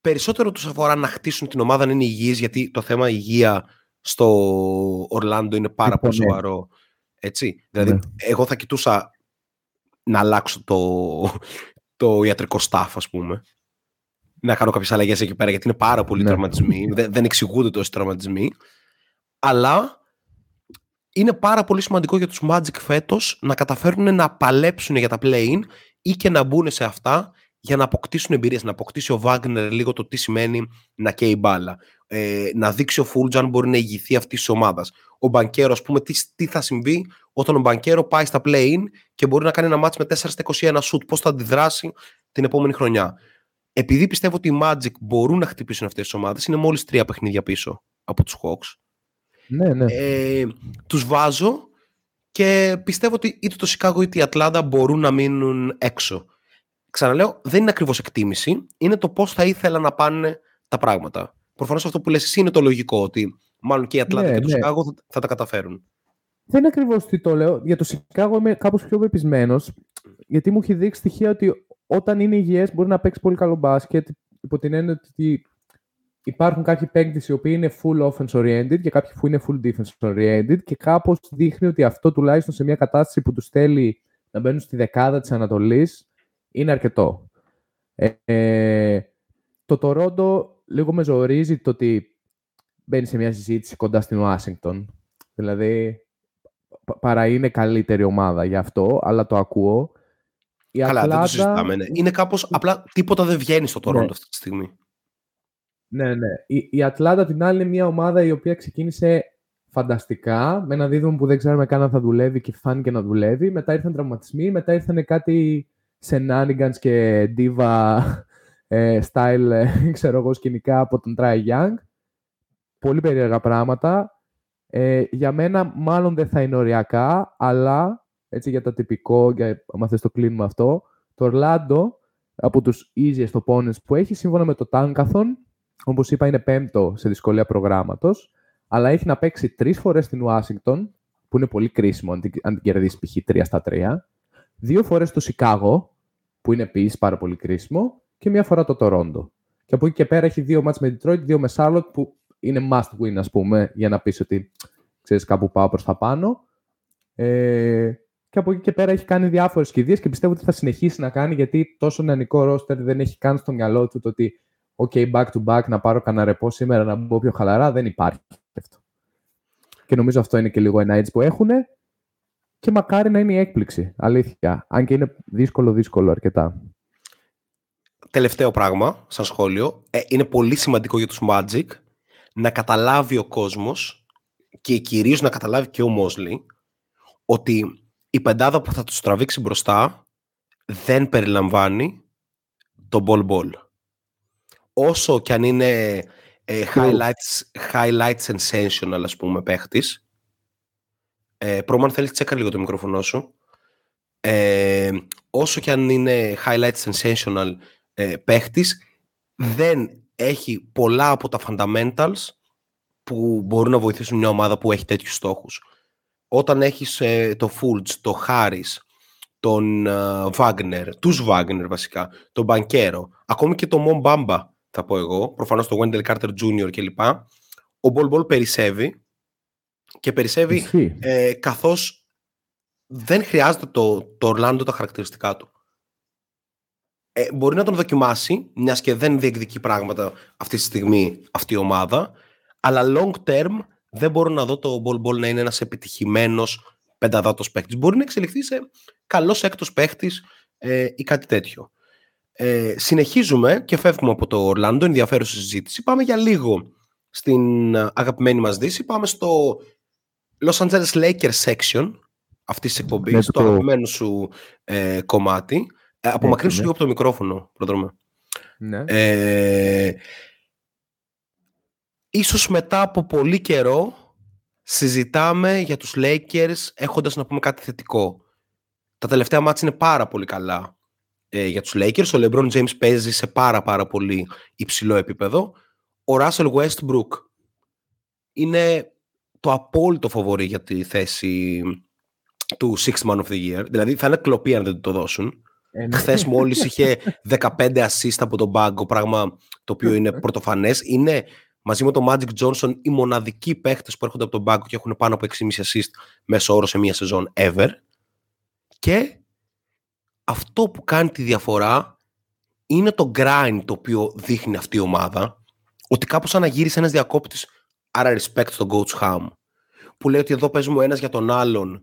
περισσότερο τους αφορά να χτίσουν την ομάδα να είναι υγιείς, γιατί το θέμα υγεία στο Ορλάντο είναι πάρα πολύ λοιπόν, ναι. σοβαρό. Έτσι. Δηλαδή, ναι. εγώ θα κοιτούσα να αλλάξω το, το ιατρικό staff, ας πούμε. Να κάνω κάποιες αλλαγές εκεί πέρα, γιατί είναι πάρα πολλοί ναι. τραυματισμοί. δεν, δεν εξηγούνται τόσοι τραυματισμοί. Αλλά είναι πάρα πολύ σημαντικό για τους Magic φέτος να καταφέρουν να παλέψουν για τα play-in ή και να μπουν σε αυτά για να αποκτήσουν εμπειρίες. Να αποκτήσει ο Βάγκνερ λίγο το τι σημαίνει να κλαίει μπάλα. Ε, να δείξει ο Φούλτζ αν μπορεί να ηγηθεί αυτής της ομάδας. Ο Μπανκέρο, ας πούμε, τι, τι θα συμβεί όταν ο Μπανκέρο πάει στα play-in και μπορεί να κάνει ένα ματς με 4 στα 21 σουτ. Πώς θα αντιδράσει την επόμενη χρονιά. Επειδή πιστεύω ότι οι Magic μπορούν να χτυπήσουν αυτές τις ομάδες, είναι μόλις τρία παιχνίδια πίσω από τους Hawks. Ναι, ναι. Ε, τους βάζω και πιστεύω ότι είτε το Σικάγο είτε η Ατλάντα μπορούν να μείνουν έξω. Ξαναλέω, δεν είναι ακριβώς εκτίμηση, είναι το πώς θα ήθελα να πάνε τα πράγματα. Προφανώς αυτό που λες εσύ είναι το λογικό, ότι μάλλον και η Ατλάντα ναι, και το ναι. Σικάγο θα, θα, τα καταφέρουν. Δεν είναι ακριβώς τι το λέω. Για το Σικάγο είμαι κάπως πιο πεπεισμένος, γιατί μου έχει δείξει στοιχεία ότι όταν είναι υγιές μπορεί να παίξει πολύ καλό μπάσκετ. Υπό την έννοια ότι υπάρχουν κάποιοι παίκτες οι οποίοι είναι full offense oriented και κάποιοι που είναι full defense oriented και κάπως δείχνει ότι αυτό τουλάχιστον σε μια κατάσταση που τους θέλει να μπαίνουν στη δεκάδα της Ανατολής είναι αρκετό. Ε, ε, το Toronto λίγο με ζορίζει το ότι μπαίνει σε μια συζήτηση κοντά στην Ουάσιγκτον. Δηλαδή, παρά είναι καλύτερη ομάδα γι' αυτό, αλλά το ακούω. Η Καλά, Ατλάντα... δεν το συζητάμε. Ναι. Είναι κάπως, απλά τίποτα δεν βγαίνει στο Toronto ναι. αυτή τη στιγμή. Ναι, ναι. Η, η Ατλάντα την άλλη είναι μια ομάδα η οποία ξεκίνησε φανταστικά, με ένα δίδυμο που δεν ξέρουμε καν αν θα δουλεύει και φάνηκε να δουλεύει. Μετά ήρθαν τραυματισμοί, μετά ήρθαν κάτι shenanigans και diva ε, style, ε, ξέρω εγώ, σκηνικά από τον Try Young. Πολύ περίεργα πράγματα. Ε, για μένα μάλλον δεν θα είναι οριακά, αλλά έτσι για το τυπικό, για, αν θες το κλείνουμε αυτό, το Ορλάντο από τους easiest opponents που έχει, σύμφωνα με το Tankathon, όπως είπα, είναι πέμπτο σε δυσκολία προγράμματος, αλλά έχει να παίξει τρεις φορές στην Ουάσιγκτον, που είναι πολύ κρίσιμο αν την κερδίσεις π.χ. 3 στα 3, δύο φορές στο Σικάγο, που είναι επίσης πάρα πολύ κρίσιμο, και μία φορά το Τορόντο. Και από εκεί και πέρα έχει δύο μάτς με Detroit, δύο με Charlotte, που είναι must win, ας πούμε, για να πεις ότι ξέρεις κάπου πάω προς τα πάνω. Ε, και από εκεί και πέρα έχει κάνει διάφορες κηδείες και πιστεύω ότι θα συνεχίσει να κάνει γιατί τόσο νεανικό ρόστερ δεν έχει καν στο μυαλό του το ότι OK, back to back, να πάρω κανένα ρεπό σήμερα να μπω πιο χαλαρά, δεν υπάρχει αυτό. Και νομίζω αυτό είναι και λίγο ένα edge που έχουν και μακάρι να είναι η έκπληξη, αλήθεια. Αν και είναι δύσκολο, δύσκολο αρκετά. Τελευταίο πράγμα, σαν σχόλιο, ε, είναι πολύ σημαντικό για τους Magic να καταλάβει ο κόσμος και κυρίως να καταλάβει και ο Μόσλι ότι η πεντάδα που θα τους τραβήξει μπροστά δεν περιλαμβάνει το ball-ball όσο κι αν είναι ε, highlights, highlight sensational, ας πούμε, παίχτης. Ε, Πρόμαν, θέλεις τσέκα λίγο το μικρόφωνο σου. Ε, όσο κι αν είναι highlight sensational ε, παίχτης, δεν έχει πολλά από τα fundamentals που μπορούν να βοηθήσουν μια ομάδα που έχει τέτοιους στόχους. Όταν έχεις ε, το Fultz, το Harris, τον uh, Wagner, τους Wagner βασικά, τον Μπανκέρο, ακόμη και τον Mo Bamba θα πω εγώ, προφανώς το Wendell Carter Jr. κλπ. Ο Μπολ Μπολ περισσεύει και περισσεύει ε, καθώς δεν χρειάζεται το, το Orlando τα χαρακτηριστικά του. Ε, μπορεί να τον δοκιμάσει, μιας και δεν διεκδικεί πράγματα αυτή τη στιγμή αυτή η ομάδα, αλλά long term δεν μπορώ να δω το Ball Ball να είναι ένας επιτυχημένος πενταδάτος παίχτης. Μπορεί να εξελιχθεί σε καλός έκτος παίχτης ε, ή κάτι τέτοιο. Ε, συνεχίζουμε και φεύγουμε από το Ορλάντο, ενδιαφέρουσα συζήτηση. Πάμε για λίγο στην αγαπημένη μας δύση. Πάμε στο Los Angeles Lakers section αυτής της εκπομπής, ναι, το αγαπημένο σου ε, κομμάτι. Ε, απομακρύνσου λίγο από το μικρόφωνο, πρόδρομε. Ναι. Ε, ίσως μετά από πολύ καιρό συζητάμε για τους Lakers έχοντας να πούμε κάτι θετικό. Τα τελευταία μάτια είναι πάρα πολύ καλά ε, για τους Lakers. Ο LeBron James παίζει σε πάρα πάρα πολύ υψηλό επίπεδο. Ο Russell Westbrook είναι το απόλυτο φοβορή για τη θέση του Sixth Man of the Year. Δηλαδή θα είναι κλοπή αν δεν το δώσουν. Ε, ναι. Χθες μόλις είχε 15 assist από τον πάγκο, πράγμα το οποίο είναι πρωτοφανές. Είναι μαζί με τον Magic Johnson οι μοναδικοί παίχτες που έρχονται από τον πάγκο και έχουν πάνω από 6,5 assist μέσω όρο σε μία σεζόν ever. Και αυτό που κάνει τη διαφορά είναι το grind το οποίο δείχνει αυτή η ομάδα. Ότι κάπως αναγύρισε ένας διακόπτης, άρα respect στον coach Ham, που λέει ότι εδώ παίζουμε ένας για τον άλλον,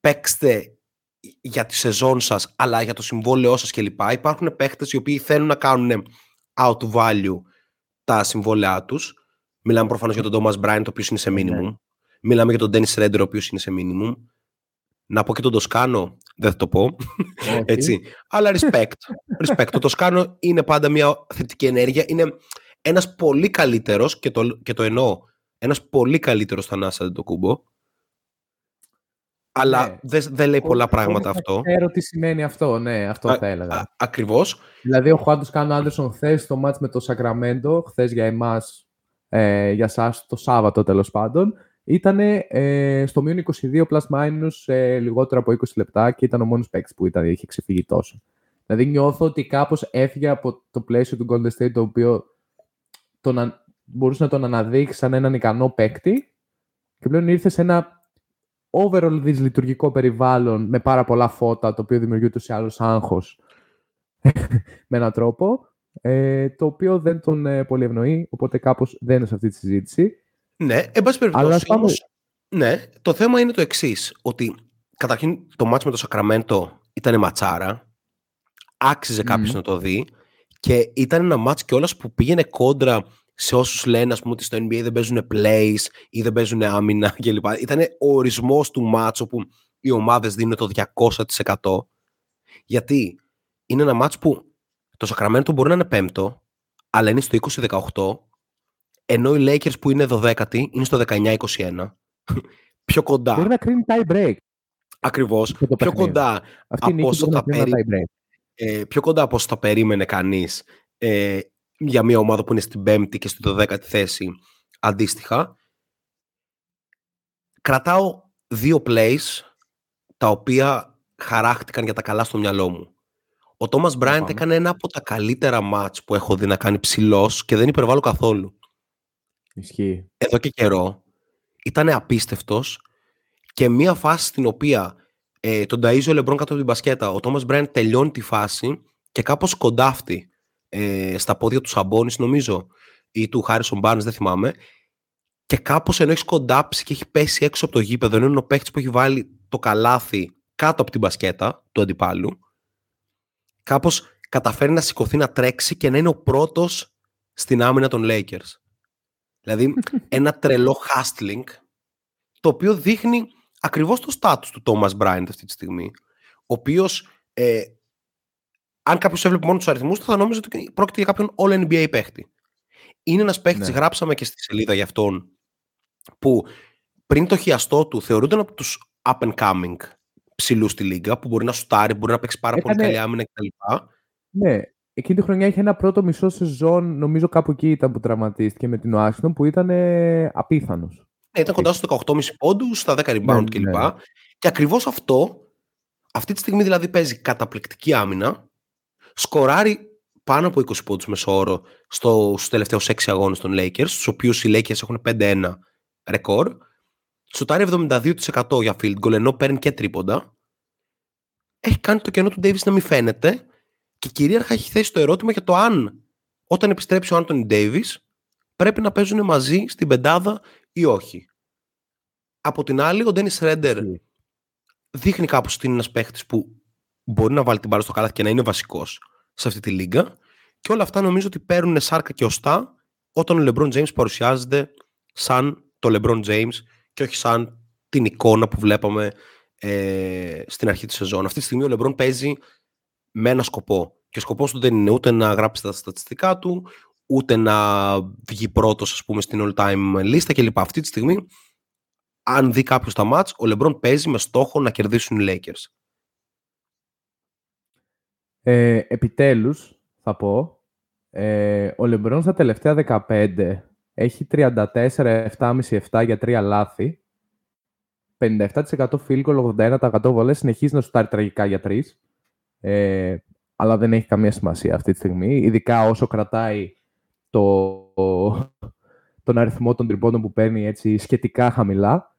παίξτε για τη σεζόν σας, αλλά για το συμβόλαιό σας κλπ. Υπάρχουν παίχτες οι οποίοι θέλουν να κάνουν out value τα συμβόλαιά τους. Μιλάμε προφανώς για τον Thomas Bryant, ο οποίος είναι σε minimum. Μιλάμε για τον Dennis Redder, ο οποίος είναι σε minimum. Να πω και τον Τοσκάνο, δεν θα το πω. Όχι. Έτσι. Αλλά respect. respect. Το Τοσκάνο είναι πάντα μια θετική ενέργεια. Είναι ένας πολύ καλύτερος, και το, και το εννοώ, ένας πολύ καλύτερος Θανάσης Αντετοκούμπο. Αλλά Ναι. δεν δεν λέει πολλά Όχι, πράγματα όχι, αυτό. Ξέρω τι σημαίνει αυτό, ναι, αυτό Α- θα έλεγα. Α, ακριβώς. Δηλαδή, ο Χουάντος Κάνο Άντερσον χθες στο μάτς με το Σακραμέντο, χθες για εμάς, ε, για εσά το Σάββατο τέλος πάντων, ήταν ε, στο μείον 22 plus minus ε, λιγότερο από 20 λεπτά και ήταν ο μόνος παίκτης που ήταν, είχε ξεφύγει τόσο. Δηλαδή, νιώθω ότι κάπως έφυγε από το πλαίσιο του Golden State, το οποίο τον, αν- μπορούσε να τον αναδείξει σαν έναν ικανό παίκτη και πλέον ήρθε σε ένα overall δυσλειτουργικό περιβάλλον με πάρα πολλά φώτα, το οποίο δημιουργεί ούτως ή άλλως άγχος με έναν τρόπο, ε, το οποίο δεν τον ε, πολύ ευνοεί, οπότε κάπως δεν είναι σε αυτή τη συζήτηση. Ναι, εν πάση Αλλά περιπτώσει. ας πάμε- όμως, ναι, το θέμα είναι το εξής. Ότι καταρχήν το μάτς με το Σακραμέντο ήταν ματσάρα. Άξιζε κάποιος Μμμ. να το δει. Και ήταν ένα μάτς κιόλας που πήγαινε κόντρα σε όσους λένε ας πούμε, ότι στο NBA δεν παίζουν plays ή δεν παίζουν άμυνα κλπ. Ήταν ο ορισμός του μάτς όπου οι ομάδες δίνουν το 200%. Γιατί είναι ένα μάτς που το Σακραμέντο μπορεί να είναι πέμπτο, αλλά είναι στο 20-18 ενώ οι Lakers που είναι 12η είναι στο 19-21. Πιο κοντά. Μπορεί να κρίνει tie break. Ακριβώς. αυτό το Πιο παιχνίδι. κοντά, Αυτή η από νίκη όσο μπορεί να τα κρίνει ένα περί- tie break. ε, πιο κοντά από όσο θα περίμενε κανείς ε, για μια ομάδα που είναι στην 5η και στην 12η θέση αντίστοιχα. Κρατάω δύο plays τα οποία χαράχτηκαν για τα καλά στο μυαλό μου. Ο Τόμας Μπράιντ πάμε. έκανε ένα από τα καλύτερα μάτς που έχω δει να κάνει ψηλός και δεν υπερβάλλω καθόλου. Ισχύει. εδώ και καιρό ήταν απίστευτος και μία φάση στην οποία ε, τον ταΐζει ο Λεμπρόν κάτω από την μπασκέτα ο Τόμας Μπράιν τελειώνει τη φάση και κάπως κοντάφτει ε, στα πόδια του Σαμπόνης νομίζω ή του Χάρισον Μπάρνς δεν θυμάμαι και κάπως ενώ έχει κοντάψει και έχει πέσει έξω από το γήπεδο ενώ είναι ο παίχτης που έχει βάλει το καλάθι κάτω από την μπασκέτα του αντιπάλου κάπως καταφέρει να σηκωθεί να τρέξει και να είναι ο πρώτος στην άμυνα των Lakers. Δηλαδή ένα τρελό hustling το οποίο δείχνει ακριβώς το στάτους του Thomas Bryant αυτή τη στιγμή ο οποίος ε, αν κάποιος έβλεπε μόνο τους αριθμούς του θα νόμιζε ότι πρόκειται για κάποιον all NBA παίχτη. Είναι ένας παίχτης, Ναι. γράψαμε και στη σελίδα για αυτόν που πριν το χιαστό του θεωρούνταν από τους up and coming ψηλούς στη λίγα που μπορεί να σουτάρει, μπορεί να παίξει πάρα πολύ Έκανε- καλή άμυνα κτλ. Ναι, εκείνη τη χρονιά είχε ένα πρώτο μισό σεζόν, νομίζω κάπου εκεί ήταν που τραυματίστηκε με την Ουάσιγκτον, που ήταν ε, απίθανος. Ναι, ήταν κοντά στους 18,5 πόντους, στα 10 rebound Ναι, κλπ. ναι. Και ακριβώς αυτό, αυτή τη στιγμή δηλαδή παίζει καταπληκτική άμυνα, σκοράρει πάνω από 20 πόντους μεσόωρο στο, στους τελευταίους 6 αγώνες των Lakers, στους οποίους οι Lakers έχουν 5-1 ρεκόρ. Σουτάρει 72% για field goal, ενώ παίρνει και τρίποντα. Έχει κάνει το κενό του Davis να μην φαίνεται και κυρίαρχα έχει θέσει το ερώτημα για το αν όταν επιστρέψει ο Anthony Davis πρέπει να παίζουν μαζί στην πεντάδα ή όχι. Από την άλλη, ο Dennis Redder Ισχύει. δείχνει κάπως ότι είναι ένας παίχτης που μπορεί να βάλει την μπάλα στο καλάθι και να είναι βασικός σε αυτή τη λίγα και όλα αυτά νομίζω ότι παίρνουν σάρκα και οστά όταν ο LeBron James παρουσιάζεται σαν το LeBron James και όχι σαν την εικόνα που βλέπαμε ε, στην αρχή της σεζόν. Αυτή τη στιγμή ο LeBron παίζει με ένα σκοπό. Και ο σκοπός του δεν είναι ούτε να γράψει τα στατιστικά του, ούτε να βγει πρώτος ας πούμε στην all-time λίστα κλπ. Αυτή τη στιγμή, αν δει κάποιος τα μάτς, ο Λεμπρόν παίζει με στόχο να κερδίσουν οι Lakers. Ε, επιτέλους, θα πω, ε, ο Λεμπρόν στα τελευταία 15 έχει 34, 7,5, 7 για 3 λάθη. 57% field goal, 81% βολές. Συνεχίζει να σου τάρει τραγικά για 3. Ε, αλλά δεν έχει καμία σημασία αυτή τη στιγμή. Ειδικά όσο κρατάει το, τον αριθμό των τριπώντων που παίρνει έτσι σχετικά χαμηλά.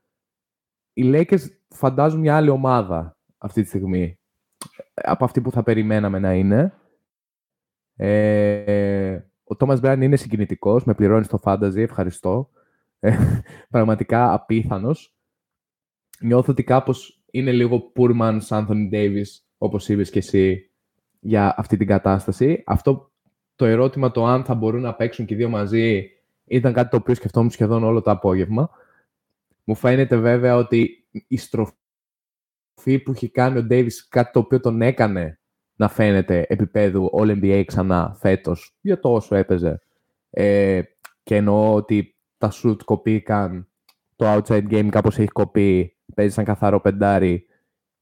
Οι Lakers φαντάζουν μια άλλη ομάδα αυτή τη στιγμή από αυτή που θα περιμέναμε να είναι. Ε, ο Τόμας Μπράν είναι συγκινητικός, με πληρώνει στο fantasy, ευχαριστώ. Ε, πραγματικά απίθανος. Νιώθω ότι κάπως είναι λίγο poor man's Anthony Davis, όπως είπες και εσύ, για αυτή την κατάσταση. Αυτό το ερώτημα το αν θα μπορούν να παίξουν και οι δύο μαζί ήταν κάτι το οποίο σκεφτόμουν σχεδόν όλο το απόγευμα. Μου φαίνεται βέβαια ότι η στροφή που έχει κάνει ο Davis, κάτι το οποίο τον έκανε να φαίνεται επίπεδου All NBA ξανά φέτος για το όσο έπαιζε. Ε, και εννοώ ότι τα shoot κοπήκαν, το outside game κάπως έχει κοπεί, παίζει σαν καθαρό πεντάρι.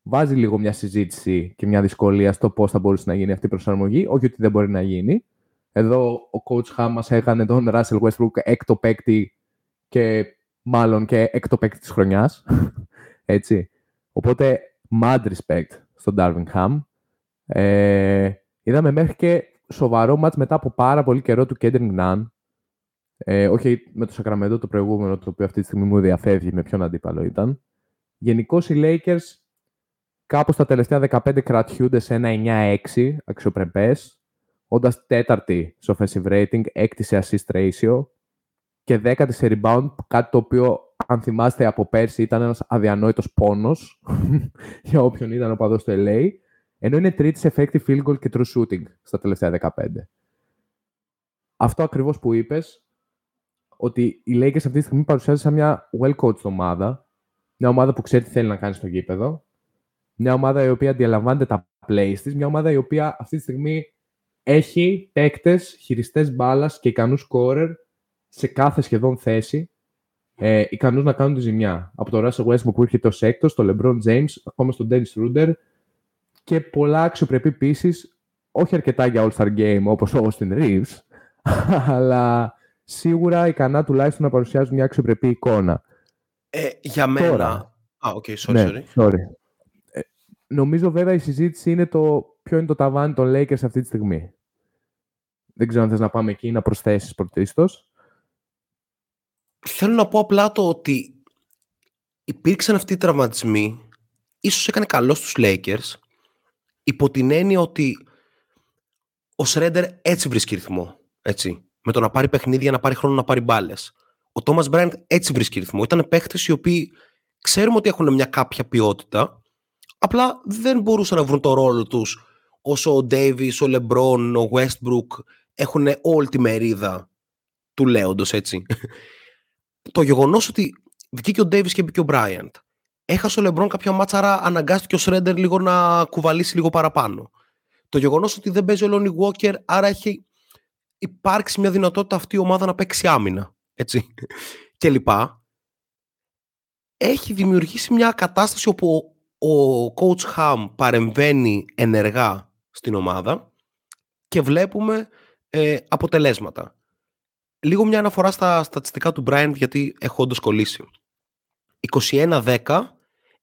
Βάζει λίγο μια συζήτηση και μια δυσκολία στο πώς θα μπορούσε να γίνει αυτή η προσαρμογή. Όχι ότι δεν μπορεί να γίνει. Εδώ ο coach Ham μας έκανε τον Russell Westbrook έκτο παίκτη και μάλλον και έκτο παίκτη της χρονιάς. Έτσι. Οπότε, mad respect στον Darvin Ham. Ε, είδαμε μέχρι και σοβαρό μάτς μετά από πάρα πολύ καιρό του Kendrick Nunn. Ε, όχι με το Sacramento το προηγούμενο, το οποίο αυτή τη στιγμή μου διαφεύγει με ποιον αντίπαλο ήταν. Γενικώς οι Lakers κάπως τα τελευταία 15 κρατιούνται σε ένα 9-6 αξιοπρεπές, όντας τέταρτη σε offensive rating, έκτη σε assist ratio και δέκατη σε rebound, κάτι το οποίο αν θυμάστε από πέρσι ήταν ένας αδιανόητος πόνος για όποιον ήταν ο παδός του LA ενώ είναι τρίτη σε effective field goal και true shooting στα τελευταία 15. Αυτό ακριβώς που είπες, ότι οι Lakers αυτή τη στιγμή παρουσιάζουν σαν μια well-coached ομάδα, μια ομάδα που ξέρει τι θέλει να κάνει στο γήπεδο, μια ομάδα η οποία αντιλαμβάνεται τα plays της, μια ομάδα η οποία αυτή τη στιγμή έχει παίκτες, χειριστές μπάλας και ικανούς scorer σε κάθε σχεδόν θέση, ε, ικανούς να κάνουν τη ζημιά. Από το Russell Westbrook που έρχεται ως έκτος, το LeBron James, ακόμα στον Dennis Ruder, και πολλά αξιοπρεπή πίσεις, όχι αρκετά για All-Star Game όπως ο Austin Reeves, αλλά σίγουρα ικανά τουλάχιστον να παρουσιάζουν μια αξιοπρεπή εικόνα. Ε, για μένα... Τώρα, ah, okay, sorry, ναι, sorry. Ε, νομίζω βέβαια η συζήτηση είναι το ποιο είναι το ταβάνι των Lakers αυτή τη στιγμή. Δεν ξέρω αν θες να πάμε εκεί να προσθέσεις πρωτίστως. Θέλω να πω απλά το ότι υπήρξαν αυτοί οι τραυματισμοί, ίσως έκανε καλό στους Lakers, υπό την έννοια ότι ο Σρέντερ έτσι βρίσκει ρυθμό. Έτσι, με το να πάρει παιχνίδια, να πάρει χρόνο να πάρει μπάλες. Ο Τόμα Μπράιντ έτσι βρίσκει ρυθμό. Ήταν παίχτε οι οποίοι ξέρουμε ότι έχουν μια κάποια ποιότητα, απλά δεν μπορούσαν να βρουν το ρόλο τους όσο ο Ντέιβι, ο Λεμπρόν, ο Westbrook έχουν όλη τη μερίδα του λέοντος, έτσι. το γεγονός ότι βγήκε ο Ντέιβι και μπήκε ο Μπράιαντ έχασε ο Λεμπρόν κάποια μάτσαρα, αναγκάστηκε ο Σρέντερ λίγο να κουβαλήσει λίγο παραπάνω. Το γεγονός ότι δεν παίζει ο Λόνι Walker, άρα έχει υπάρξει μια δυνατότητα αυτή η ομάδα να παίξει άμυνα. Έτσι. και λοιπά. Έχει δημιουργήσει μια κατάσταση όπου ο coach Ham παρεμβαίνει ενεργά στην ομάδα και βλέπουμε ε, αποτελέσματα. Λίγο μια αναφορά στα στατιστικά του Bryant γιατί έχω όντως κολλήσει. 21-10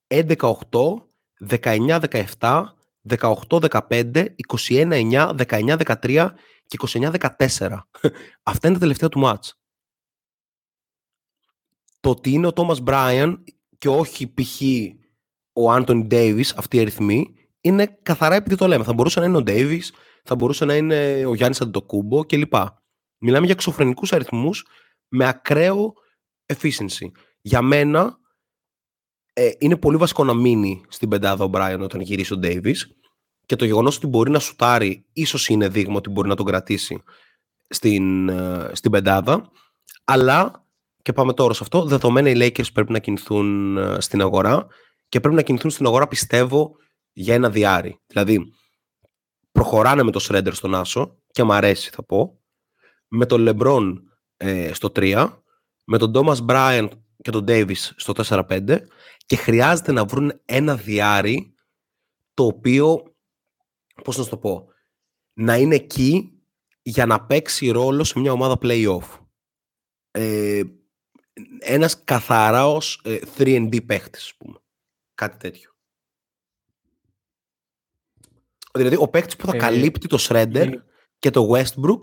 11-8, 19-17, 18-15, 21-9, 19-13 και 29-14. Αυτά είναι τα τελευταία του μάτς. Το ότι είναι ο Τόμας Μπράιαν και όχι π.χ. ο Άντωνι Ντέιβις, αυτοί οι αριθμοί, είναι καθαρά επειδή το λέμε. Θα μπορούσε να είναι ο Ντέιβις, θα μπορούσε να είναι ο Γιάννης Αντιτοκούμπο κλπ. Μιλάμε για εξωφρενικούς αριθμούς με ακραίο efficiency. Για μένα, ε, είναι πολύ βασικό να μείνει στην πεντάδα ο Μπράιον όταν γυρίσει ο Ντέιβις. Και το γεγονός ότι μπορεί να σουτάρει, ίσως είναι δείγμα ότι μπορεί να τον κρατήσει στην, ε, στην πεντάδα. Αλλά, και πάμε τώρα σε αυτό, δεδομένα οι Lakers πρέπει να κινηθούν ε, στην αγορά και πρέπει να κινηθούν στην αγορά, πιστεύω, για ένα διάρρη. Δηλαδή, προχωράνε με το Shredder στον Άσο και μου αρέσει θα πω. Με τον LeBron ε, στο 3, με τον Thomas Bryant και τον Davis στο 4-5 και χρειάζεται να βρουν ένα διάρρη το οποίο, πώς να σου το πω, να είναι εκεί για να παίξει ρόλο σε μια ομάδα play-off. Ε, ένας καθαρός ε, 3D παίχτης, ας πούμε. Κάτι τέτοιο. Δηλαδή, ο παίχτης που θα ε, καλύπτει το Shredder ε, και το Westbrook,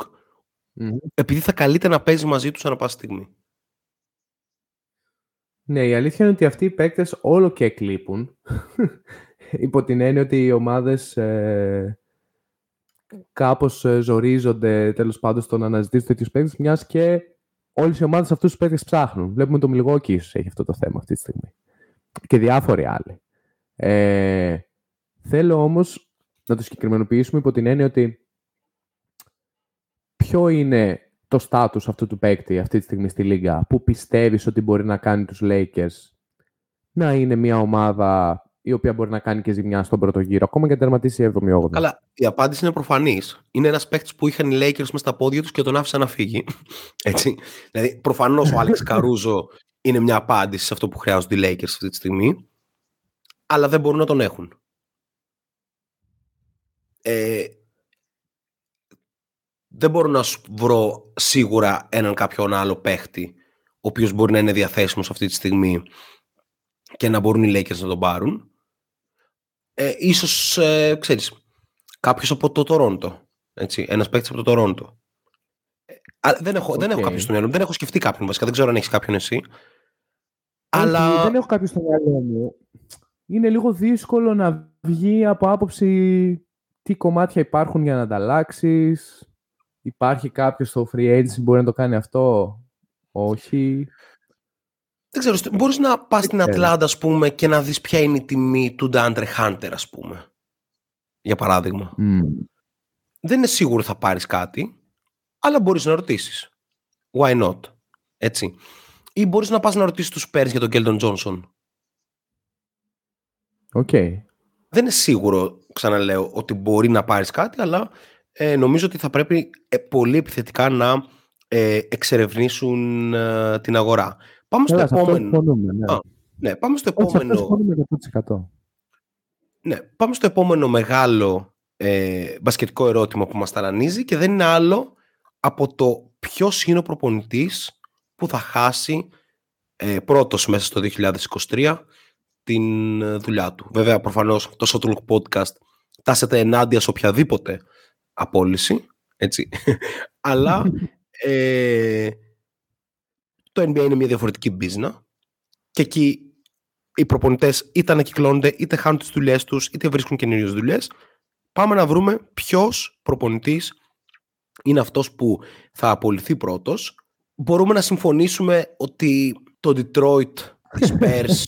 επειδή θα καλείται να παίζει μαζί τους ανά πάση στιγμή. Ναι, η αλήθεια είναι ότι αυτοί οι παίκτες όλο και εκλείπουν. Υπό την έννοια ότι οι ομάδες ε, κάπως ε, ζορίζονται τέλος πάντων στο να αναζητήσουν τέτοιους παίκτες, μιας και όλες οι ομάδες αυτούς τους παίκτες ψάχνουν. Βλέπουμε το Μιλγόκι ίσως έχει αυτό το θέμα αυτή τη στιγμή. Και διάφοροι άλλοι. Ε, θέλω όμως να το συγκεκριμενοποιήσουμε υπό την έννοια ότι ποιο είναι το στάτους αυτού του παίκτη αυτή τη στιγμή στη Λίγκα, που πιστεύεις ότι μπορεί να κάνει τους Lakers να είναι μια ομάδα η οποία μπορεί να κάνει και ζημιά στον πρώτο γύρο, ακόμα και να τερματίσει 7η-8η. Καλά, η απάντηση είναι προφανής. Είναι ένας παίκτης που είχαν οι Lakers μες στα πόδια τους και τον άφησαν να φύγει. Έτσι. Δηλαδή, προφανώς ο Άλεξ Καρούζο είναι μια απάντηση σε αυτό που χρειάζονται οι Lakers αυτή τη στιγμή. Αλλά δεν μπορούν να τον έχουν. Ε, δεν μπορώ να σου βρω σίγουρα έναν κάποιον άλλο παίχτη ο οποίος μπορεί να είναι διαθέσιμος αυτή τη στιγμή και να μπορούν οι Lakers να τον πάρουν. Ε, ίσως, ε, ξέρεις, κάποιος από το Τορόντο. Έτσι, ένας παίκτης από το Τορόντο. Ε, δεν, έχω, δεν έχω κάποιον στο μυαλό μου. Δεν έχω σκεφτεί κάποιον βασικά. Δεν ξέρω αν έχεις κάποιον εσύ. Αλλά... Δεν έχω κάποιον στο μυαλό μου. Είναι λίγο δύσκολο να βγει από άποψη τι κομμάτια υπάρχουν για να ανταλλάξει. Υπάρχει κάποιος στο free agency που μπορεί να το κάνει αυτό; Όχι. Δεν ξέρω, μπορείς να πας στην Ατλάντα, ας πούμε, και να δεις ποια είναι η τιμή του Ντάντρε Χάντερ, ας πούμε. Για παράδειγμα. Δεν είναι σίγουρο θα πάρεις κάτι, αλλά μπορείς να ρωτήσεις. Why not? Έτσι. Ή μπορείς να πας να ρωτήσεις τους Spurs για τον Κέλτον Τζόνσον. Οκ. Δεν είναι σίγουρο, ξαναλέω, ότι μπορεί να πάρεις κάτι, αλλά ε, νομίζω ότι θα πρέπει ε, πολύ επιθετικά να ε, εξερευνήσουν ε, την αγορά. Πάμε στο επόμενο. ναι. Α, ναι, πάμε στο επόμενο. Ναι, πάμε στο επόμενο μεγάλο ε, μπασκετικό ερώτημα που μας ταλανίζει και δεν είναι άλλο από το ποιος είναι ο προπονητής που θα χάσει ε, πρώτος μέσα στο 2023 την ε, δουλειά του. Βέβαια, προφανώς, το Shotlook Podcast τάσεται ενάντια σε οποιαδήποτε απόλυση, έτσι. Αλλά ε, το NBA είναι μια διαφορετική μπίζνα και εκεί οι προπονητές είτε ανακυκλώνονται, είτε χάνουν τις δουλειές τους, είτε βρίσκουν καινούριες δουλειές. Πάμε να βρούμε ποιος προπονητής είναι αυτός που θα απολυθεί πρώτος. Μπορούμε να συμφωνήσουμε ότι το Detroit, οι Spurs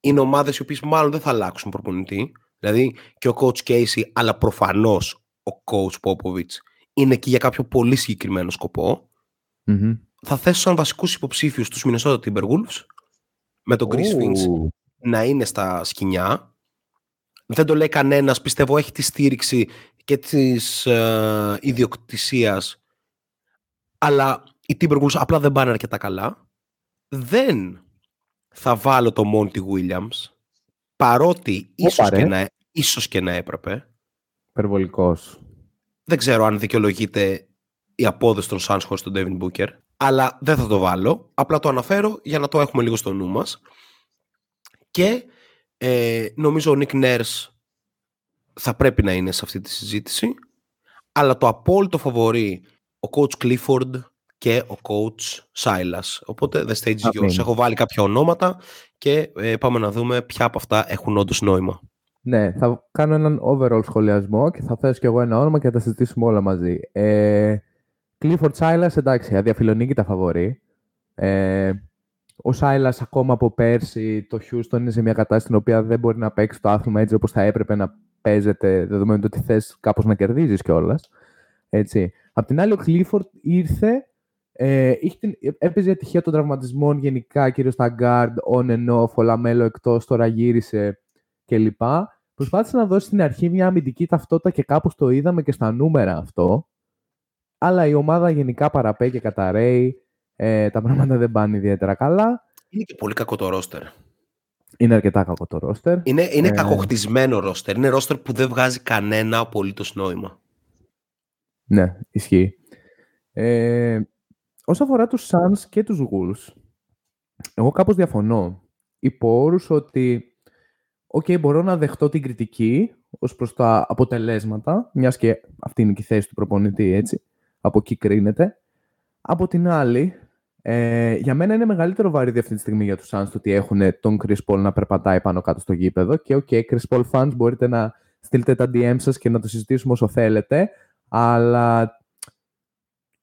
είναι ομάδες οι οποίες μάλλον δεν θα αλλάξουν προπονητή. Δηλαδή και ο coach Casey, αλλά προφανώς ο coach Popovich είναι εκεί για κάποιο πολύ συγκεκριμένο Θα θέσω σαν βασικούς υποψήφιους τους Minnesota Timberwolves με τον Chris Finch να είναι στα σκηνιά. Δεν το λέει κανένας, πιστεύω έχει τη στήριξη και της ε, ιδιοκτησίας. Αλλά οι Timberwolves απλά δεν πάνε αρκετά καλά. Δεν θα βάλω το Monty Williams παρότι ίσως και, να, ίσως και να έπρεπε Υπερβολικός. Δεν ξέρω αν δικαιολογείται η απόδοση των Suns χωρίς τον Devin Booker, αλλά δεν θα το βάλω. Απλά το αναφέρω για να το έχουμε λίγο στο νου μας. Και ε, νομίζω ο Nick Nurse θα πρέπει να είναι σε αυτή τη συζήτηση. Αλλά το απόλυτο φαβορεί ο coach Clifford και ο coach Silas. Οπότε the stage is yours. Έχω βάλει κάποια ονόματα και ε, πάμε να δούμε ποια από αυτά έχουν όντως νόημα. Ναι, θα κάνω έναν overall σχολιασμό και θα θέσω κι εγώ ένα όνομα και θα τα συζητήσουμε όλα μαζί. Ε, Clifford Silas, εντάξει, αδιαφιλονίκητα φαβορή. Ε, ο Silas ακόμα από πέρσι, το Houston είναι σε μια κατάσταση στην οποία δεν μπορεί να παίξει το άθλημα έτσι όπως θα έπρεπε να παίζεται, δεδομένου ότι θες κάπως να κερδίζεις κιόλας. Έτσι. Απ' την άλλη, ο Clifford ήρθε, ε, είχε, έπαιζε ατυχία των τραυματισμών γενικά, κυρίως στα guard, on and off, ο Λαμέλο εκτός, τώρα γύρισε κλπ. προσπάθησε να δώσει στην αρχή μια αμυντική ταυτότητα και κάπως το είδαμε και στα νούμερα αυτό. Αλλά η ομάδα γενικά παραπαίει και καταρρέει. Ε, τα πράγματα δεν πάνε ιδιαίτερα καλά. Είναι και πολύ κακό το ρόστερ. Είναι αρκετά κακό το ρόστερ. Είναι, είναι Ε. κακοχτισμένο ρόστερ. Είναι ρόστερ που δεν βγάζει κανένα απολύτως νόημα. Ναι, ισχύει. Ε, όσο αφορά τους Suns και τους Wolves, εγώ κάπως διαφωνώ. Υπό όρους ότι, οκ, μπορώ να δεχτώ την κριτική ως προς τα αποτελέσματα, μιας και αυτή είναι και η θέση του προπονητή, έτσι, από εκεί κρίνεται. Από την άλλη, ε, για μένα είναι μεγαλύτερο βαρίδι αυτή τη στιγμή για τους Suns το ότι έχουν τον Chris Paul να περπατάει πάνω κάτω στο γήπεδο και OK, Chris Paul fans μπορείτε να στείλετε τα DM σας και να το συζητήσουμε όσο θέλετε, αλλά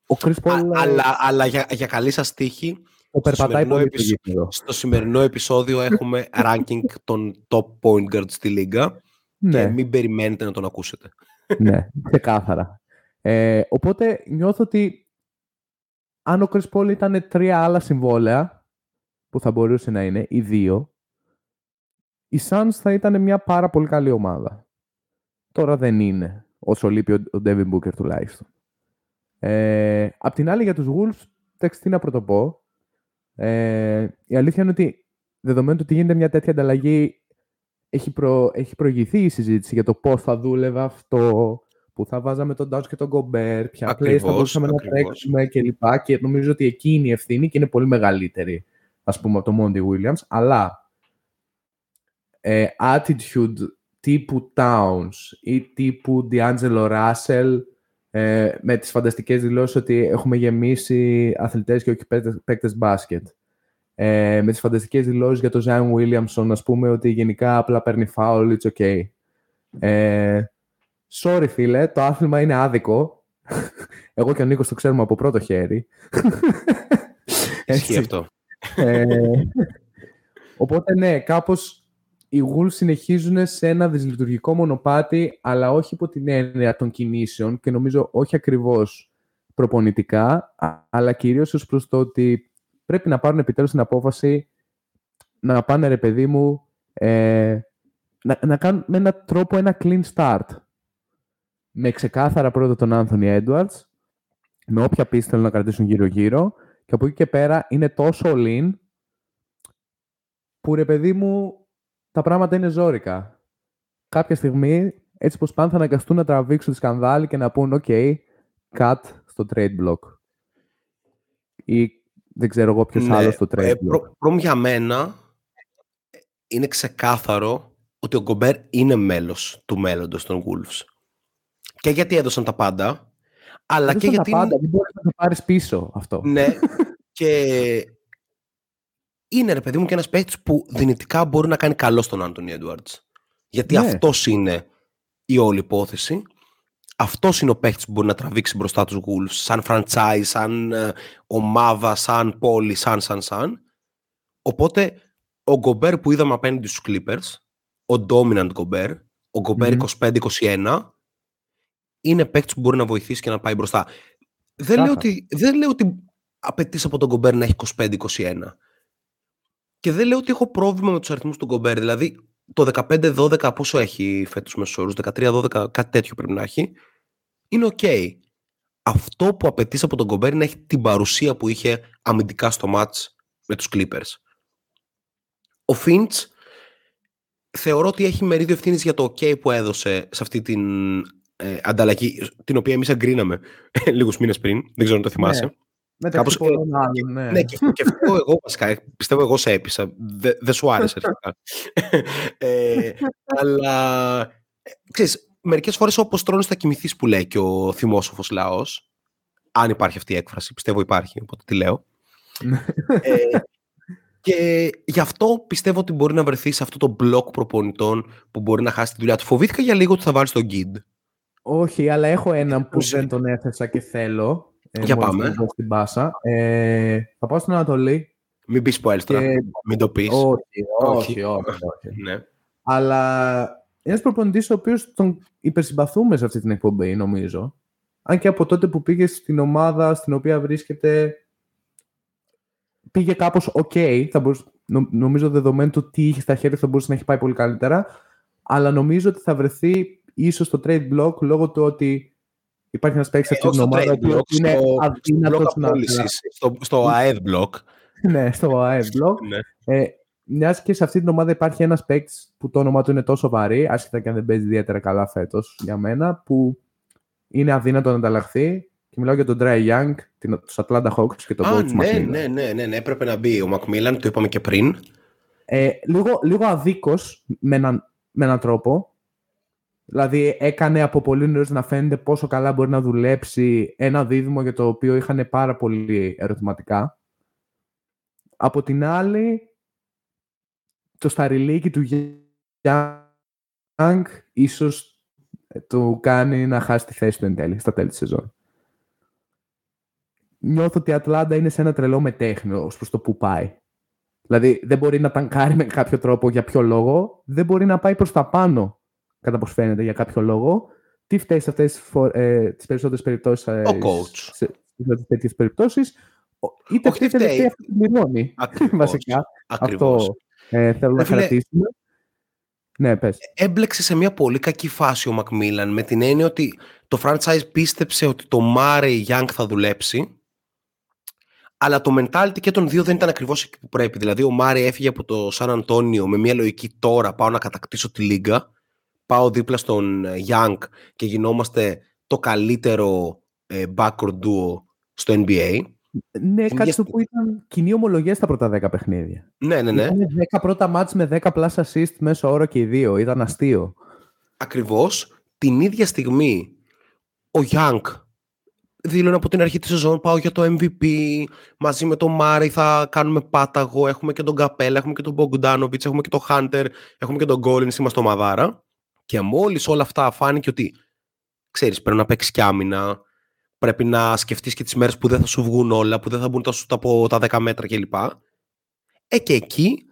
ο Chris Paul Α, ε, αλλά αλλά για, για καλή σας τύχη, το περπατάει σημερινό πολύ στο επεισο- γήπεδο. στο σημερινό επεισόδιο έχουμε ranking των top point guards στη λίγα και Ναι, μην περιμένετε να τον ακούσετε. ναι, ξεκάθαρα. Ε, οπότε νιώθω ότι αν ο Chris Paul ήταν τρία άλλα συμβόλαια που θα μπορούσε να είναι, ή δύο, οι Suns θα ήταν μια πάρα πολύ καλή ομάδα. Τώρα δεν είναι, όσο λείπει ο, ο Devin Booker τουλάχιστον. Ε, απ' την άλλη για τους Wolves, εντάξει τι να πρωτοπώ. Ε, η αλήθεια είναι ότι δεδομένου ότι γίνεται μια τέτοια ανταλλαγή έχει, προ, έχει προηγηθεί η συζήτηση για το πώς θα δούλευε αυτό, που θα βάζαμε τον Downs και τον Gobert, ποια plays θα Ακριβώς, μπορούσαμε να ακριβώς. τρέξουμε κλπ. Και νομίζω ότι εκεί είναι η ευθύνη και είναι πολύ μεγαλύτερη, ας πούμε, από το Monty Williams. Αλλά ε, attitude τύπου Towns ή τύπου D'Angelo Russell ε, με τις φανταστικές δηλώσεις ότι έχουμε γεμίσει αθλητές και όχι παίκτες, παίκτες μπάσκετ. Ε, με τις φανταστικές δηλώσεις για τον Zion Williamson, ας πούμε, ότι γενικά απλά παίρνει foul, it's okay. Ε, sorry, φίλε, το άθλημα είναι άδικο. Εγώ και ο Νίκος το ξέρουμε από πρώτο χέρι. Ισχύει Έτσι. αυτό. Ε, οπότε ναι, κάπως οι Wolves συνεχίζουν σε ένα δυσλειτουργικό μονοπάτι, αλλά όχι υπό την έννοια των κινήσεων και νομίζω όχι ακριβώς προπονητικά, α- αλλά κυρίως ως προς το ότι πρέπει να πάρουν επιτέλους την απόφαση να πάνε ρε παιδί μου ε, να, να κάνουν με έναν τρόπο ένα clean start. Με ξεκάθαρα πρώτα τον Anthony Edwards, με όποια πίστη θέλουν να κρατήσουν γύρω-γύρω και από εκεί και πέρα είναι τόσο lean που ρε παιδί μου τα πράγματα είναι ζόρικα. Κάποια στιγμή έτσι πως πάνε θα αναγκαστούν να τραβήξουν τη σκανδάλη και να πούν ok, cut στο trade block. Ή δεν ξέρω εγώ ποιος Ναι, άλλος στο trade ε, block. προ- Πρώτον για μένα ε, είναι ξεκάθαρο ότι ο Γκομπέρ είναι μέλος του μέλλοντος των Wolves. Και γιατί έδωσαν τα πάντα, αλλά Έδωσαν και τα γιατί... είναι- πάντα, δεν μπορείς να το πάρεις πίσω αυτό. Ναι, και είναι ρε παιδί μου και ένας παίκτης που δυνητικά μπορεί να κάνει καλό στον Άντωνι Έντουαρτς. Γιατί Ναι. αυτός είναι η όλη υπόθεση. Αυτός είναι ο παίκτης που μπορεί να τραβήξει μπροστά τους Wolves σαν franchise, σαν ε, ομάδα, σαν πόλη, σαν, σαν, σαν. Οπότε ο Γκομπέρ που είδαμε απέναντι στους Clippers, ο dominant Γκομπέρ, ο Γκομπέρ Μμμ. 25-21, είναι παίκτης που μπορεί να βοηθήσει και να πάει μπροστά. Δεν λέω, Ξεκάθαρα. ότι, δεν λέω ότι απαιτείς από τον Γκομπέρ να έχει 25-21. Και δεν λέω ότι έχω πρόβλημα με τους αριθμούς του Γκομπέρ. Δηλαδή το 15-12 πόσο έχει φέτος μέσους όρους, 13-12 κάτι τέτοιο πρέπει να έχει, είναι οκ. Αυτό που απαιτείς από τον Γκομπέρ είναι να έχει την παρουσία που είχε αμυντικά στο ματς με τους Clippers. Ο Φιντς θεωρώ ότι έχει μερίδιο ευθύνης για το OK που έδωσε σε αυτή την ε, ανταλλαγή, την οποία εμείς εγκρίναμε λίγους μήνες πριν, δεν ξέρω αν το θυμάσαι. Μεταξύ κάπως- πολλών άλλων, ναι. Ναι, και, και αυτό εγώ βασικά, ε, πιστεύω εγώ σε έπεισα. Δε- Δεν σου άρεσε αρχικά. ε, αλλά, ε, ξέρεις, μερικές φορές όπως τρώνες θα κοιμηθείς που λέει και ο θυμόσοφος λαός, αν υπάρχει αυτή η έκφραση, πιστεύω υπάρχει, οπότε τη λέω. ε, και γι' αυτό πιστεύω ότι μπορεί να βρεθείς σε αυτό το μπλοκ προπονητών που μπορεί να χάσει τη δουλειά του. Φοβήθηκα για λίγο ότι θα βάλεις τον Γκίντ. Όχι, αλλά έχω έναν που Πώς- δεν τον έθεσα και θέλω. ε, Για μόλις πάμε. τον δω στην πάσα. Ε, θα πάω στην Ανατολή. Μην πεις spoilers Και... μην το πεις. Όχι, Όχι. όχι, όχι, όχι. Ναι. Αλλά ένας προπονητής ο οποίος τον υπερσυμπαθούμε σε αυτή την εκπομπή, νομίζω. Αν και από τότε που πήγε στην ομάδα στην οποία βρίσκεται. Πήγε κάπως ok, θα μπορούσε, νο- νομίζω δεδομένου του τι είχε στα χέρια θα μπορούσε να έχει πάει πολύ καλύτερα. αλλά νομίζω ότι θα βρεθεί ίσως στο trade block λόγω του ότι υπάρχει ένας παίκτης αυτή την ομάδα που είναι αδύνατος να. Στο, στο AED block. ναι, στο AED block. ναι. Ε, μιας και σε αυτή την ομάδα υπάρχει ένας παίκτης που το όνομά του είναι τόσο βαρύ, άσχετα και αν δεν παίζει ιδιαίτερα καλά φέτος για μένα, που είναι αδύνατο να ανταλλαχθεί. Και μιλάω για τον Dry Young, τους Atlanta Hawks και τον coach ναι, ναι, ναι, ναι, ναι, έπρεπε να μπει ο Macmillan, το είπαμε και πριν. Ε, λίγο, λίγο αδίκως με, ένα, με έναν τρόπο. Δηλαδή έκανε από πολύ νωρίς να φαίνεται πόσο καλά μπορεί να δουλέψει ένα δίδυμο για το οποίο είχαν πάρα πολύ ερωτηματικά. Από την άλλη, το σταριλίκι του Young ίσως του κάνει να χάσει τη θέση του εν τέλει, στα τέλη της σεζόν. Νιώθω ότι η Ατλάντα είναι σε ένα τρελό μεταίχμιο ως προς το που πάει. Δηλαδή δεν μπορεί να τανκάρει με κάποιο τρόπο για ποιο λόγο, δεν μπορεί να πάει προς τα πάνω κατά πώς φαίνεται για κάποιο λόγο. Τι φταίει σε αυτές ε, τις περισσότερες περιπτώσεις. Ε, Ο coach. Σε, σε τέτοιες περιπτώσεις. Είτε φταίει είτε δεν αυτό που πληρώνει. Βασικά. Αυτό ε, θέλω να χαρακτήσουμε. Ναι, πες. Έμπλεξε σε μια πολύ κακή φάση ο Μακμίλαν με την έννοια ότι το franchise πίστεψε ότι το Murray Young θα δουλέψει αλλά το mentality και των δύο δεν ήταν ακριβώς εκεί που πρέπει. Δηλαδή ο Μάρι έφυγε από το Σαν Αντώνιο με μια λογική τώρα πάω να κατακτήσω τη λίγα, πάω δίπλα στον Young και γινόμαστε το καλύτερο ε, backward duo στο NBA. Ναι, κάτι το που ήταν κοινή ομολογία στα πρώτα 10 παιχνίδια. Ναι, ναι, ναι. Ήταν 10 πρώτα μάτς με 10 plus assist μέσω όρο και οι δύο. Ήταν αστείο. Ακριβώς. Την ίδια στιγμή ο Young δήλωνε από την αρχή της σεζόν πάω για το MVP μαζί με τον Μάρι θα κάνουμε πάταγο έχουμε και τον Καπέλα, έχουμε και τον Μπογκντάνοβιτς έχουμε και τον Χάντερ, έχουμε και τον Γκόλινς είμαστε μαδάρα και μόλις όλα αυτά φάνηκε ότι ξέρεις πρέπει να παίξεις κι άμυνα πρέπει να σκεφτείς και τις μέρες που δεν θα σου βγουν όλα που δεν θα μπουν τα σούτα από τα 10 μέτρα κλπ. Ε και εκεί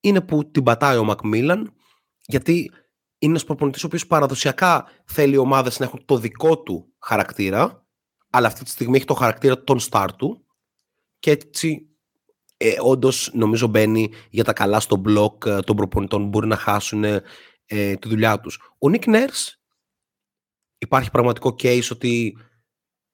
είναι που την πατάει ο Μακμίλαν γιατί είναι ένας προπονητής ο οποίος παραδοσιακά θέλει οι ομάδες να έχουν το δικό του χαρακτήρα αλλά αυτή τη στιγμή έχει το χαρακτήρα των star του. Και έτσι ε, όντως νομίζω μπαίνει για τα καλά στο μπλοκ ε, των προπονητών που μπορεί να χάσουν ε, τη δουλειά τους. Ο Nick Nurse υπάρχει πραγματικό case ότι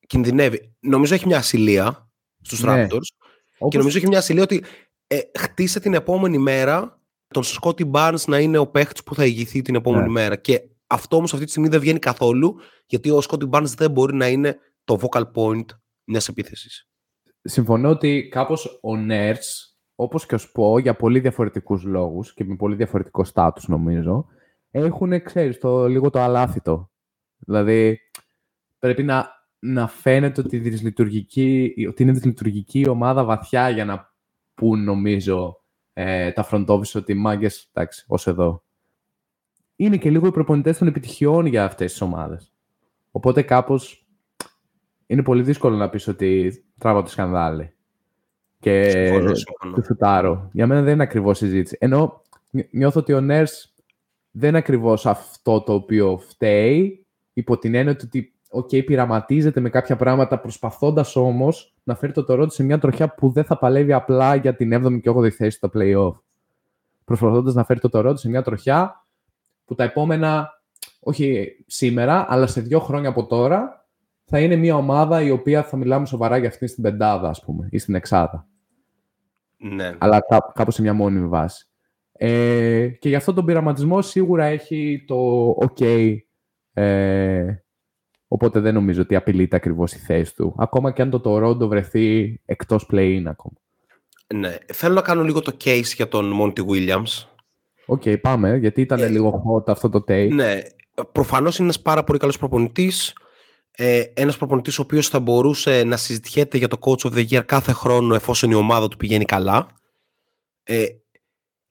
κινδυνεύει. Νομίζω έχει μια ασυλία στους ναι. Raptors και νομίζω έχει μια ασυλία ότι ε, χτίσε την επόμενη μέρα τον Scotty Barnes να είναι ο παίχτης που θα ηγηθεί την επόμενη ναι. μέρα και αυτό όμως αυτή τη στιγμή δεν βγαίνει καθόλου γιατί ο Scotty Barnes δεν μπορεί να είναι το vocal point μιας επίθεσης. Συμφωνώ ότι κάπως ο Nerds, όπως και ο Σπο, για πολύ διαφορετικούς λόγους και με πολύ διαφορετικό στάτους νομίζω, έχουν, ξέρεις, το, λίγο το αλάθητο. Δηλαδή, πρέπει να, να φαίνεται ότι, ότι είναι δυσλειτουργική ομάδα βαθιά για να πούν, νομίζω, ε, τα front office ότι μάγκες, εντάξει, ως εδώ. Είναι και λίγο οι προπονητές των επιτυχιών για αυτές τις ομάδες. Οπότε κάπως είναι πολύ δύσκολο να πεις ότι τράβω τη σκανδάλη και του σουτάρω. Για μένα δεν είναι ακριβώς συζήτηση. Ενώ νιώθω ότι ο Νέρς δεν είναι ακριβώς αυτό το οποίο φταίει, υπό την έννοια ότι okay, πειραματίζεται με κάποια πράγματα, προσπαθώντας όμως να φέρει το Toronto σε μια τροχιά που δεν θα παλεύει απλά για την 7η και 8η θέση στο play-off. Προσπαθώντας να φέρει το Toronto σε μια τροχιά που τα επόμενα, όχι σήμερα, αλλά σε δύο χρόνια από τώρα, θα είναι μια ομάδα η οποία θα μιλάμε σοβαρά για αυτήν στην πεντάδα, ας πούμε, ή στην εξάδα. Ναι. Αλλά κά, κάπως σε μια μόνιμη βάση. Ε, και γι' αυτό τον πειραματισμό σίγουρα έχει το OK. Ε, οπότε δεν νομίζω ότι απειλείται ακριβώς η θέση του. Ακόμα και αν το Toronto βρεθεί εκτός play-in ακόμα. Ναι. Θέλω να κάνω λίγο το case για τον Monty Williams. OK, okay, πάμε, γιατί ήταν ε, λίγο hot αυτό το take. Ναι. Προφανώς είναι ένας πάρα πολύ καλός προπονητής ε, ένας προπονητής ο οποίος θα μπορούσε να συζητιέται για το Coach of the Year κάθε χρόνο εφόσον η ομάδα του πηγαίνει καλά. Ε,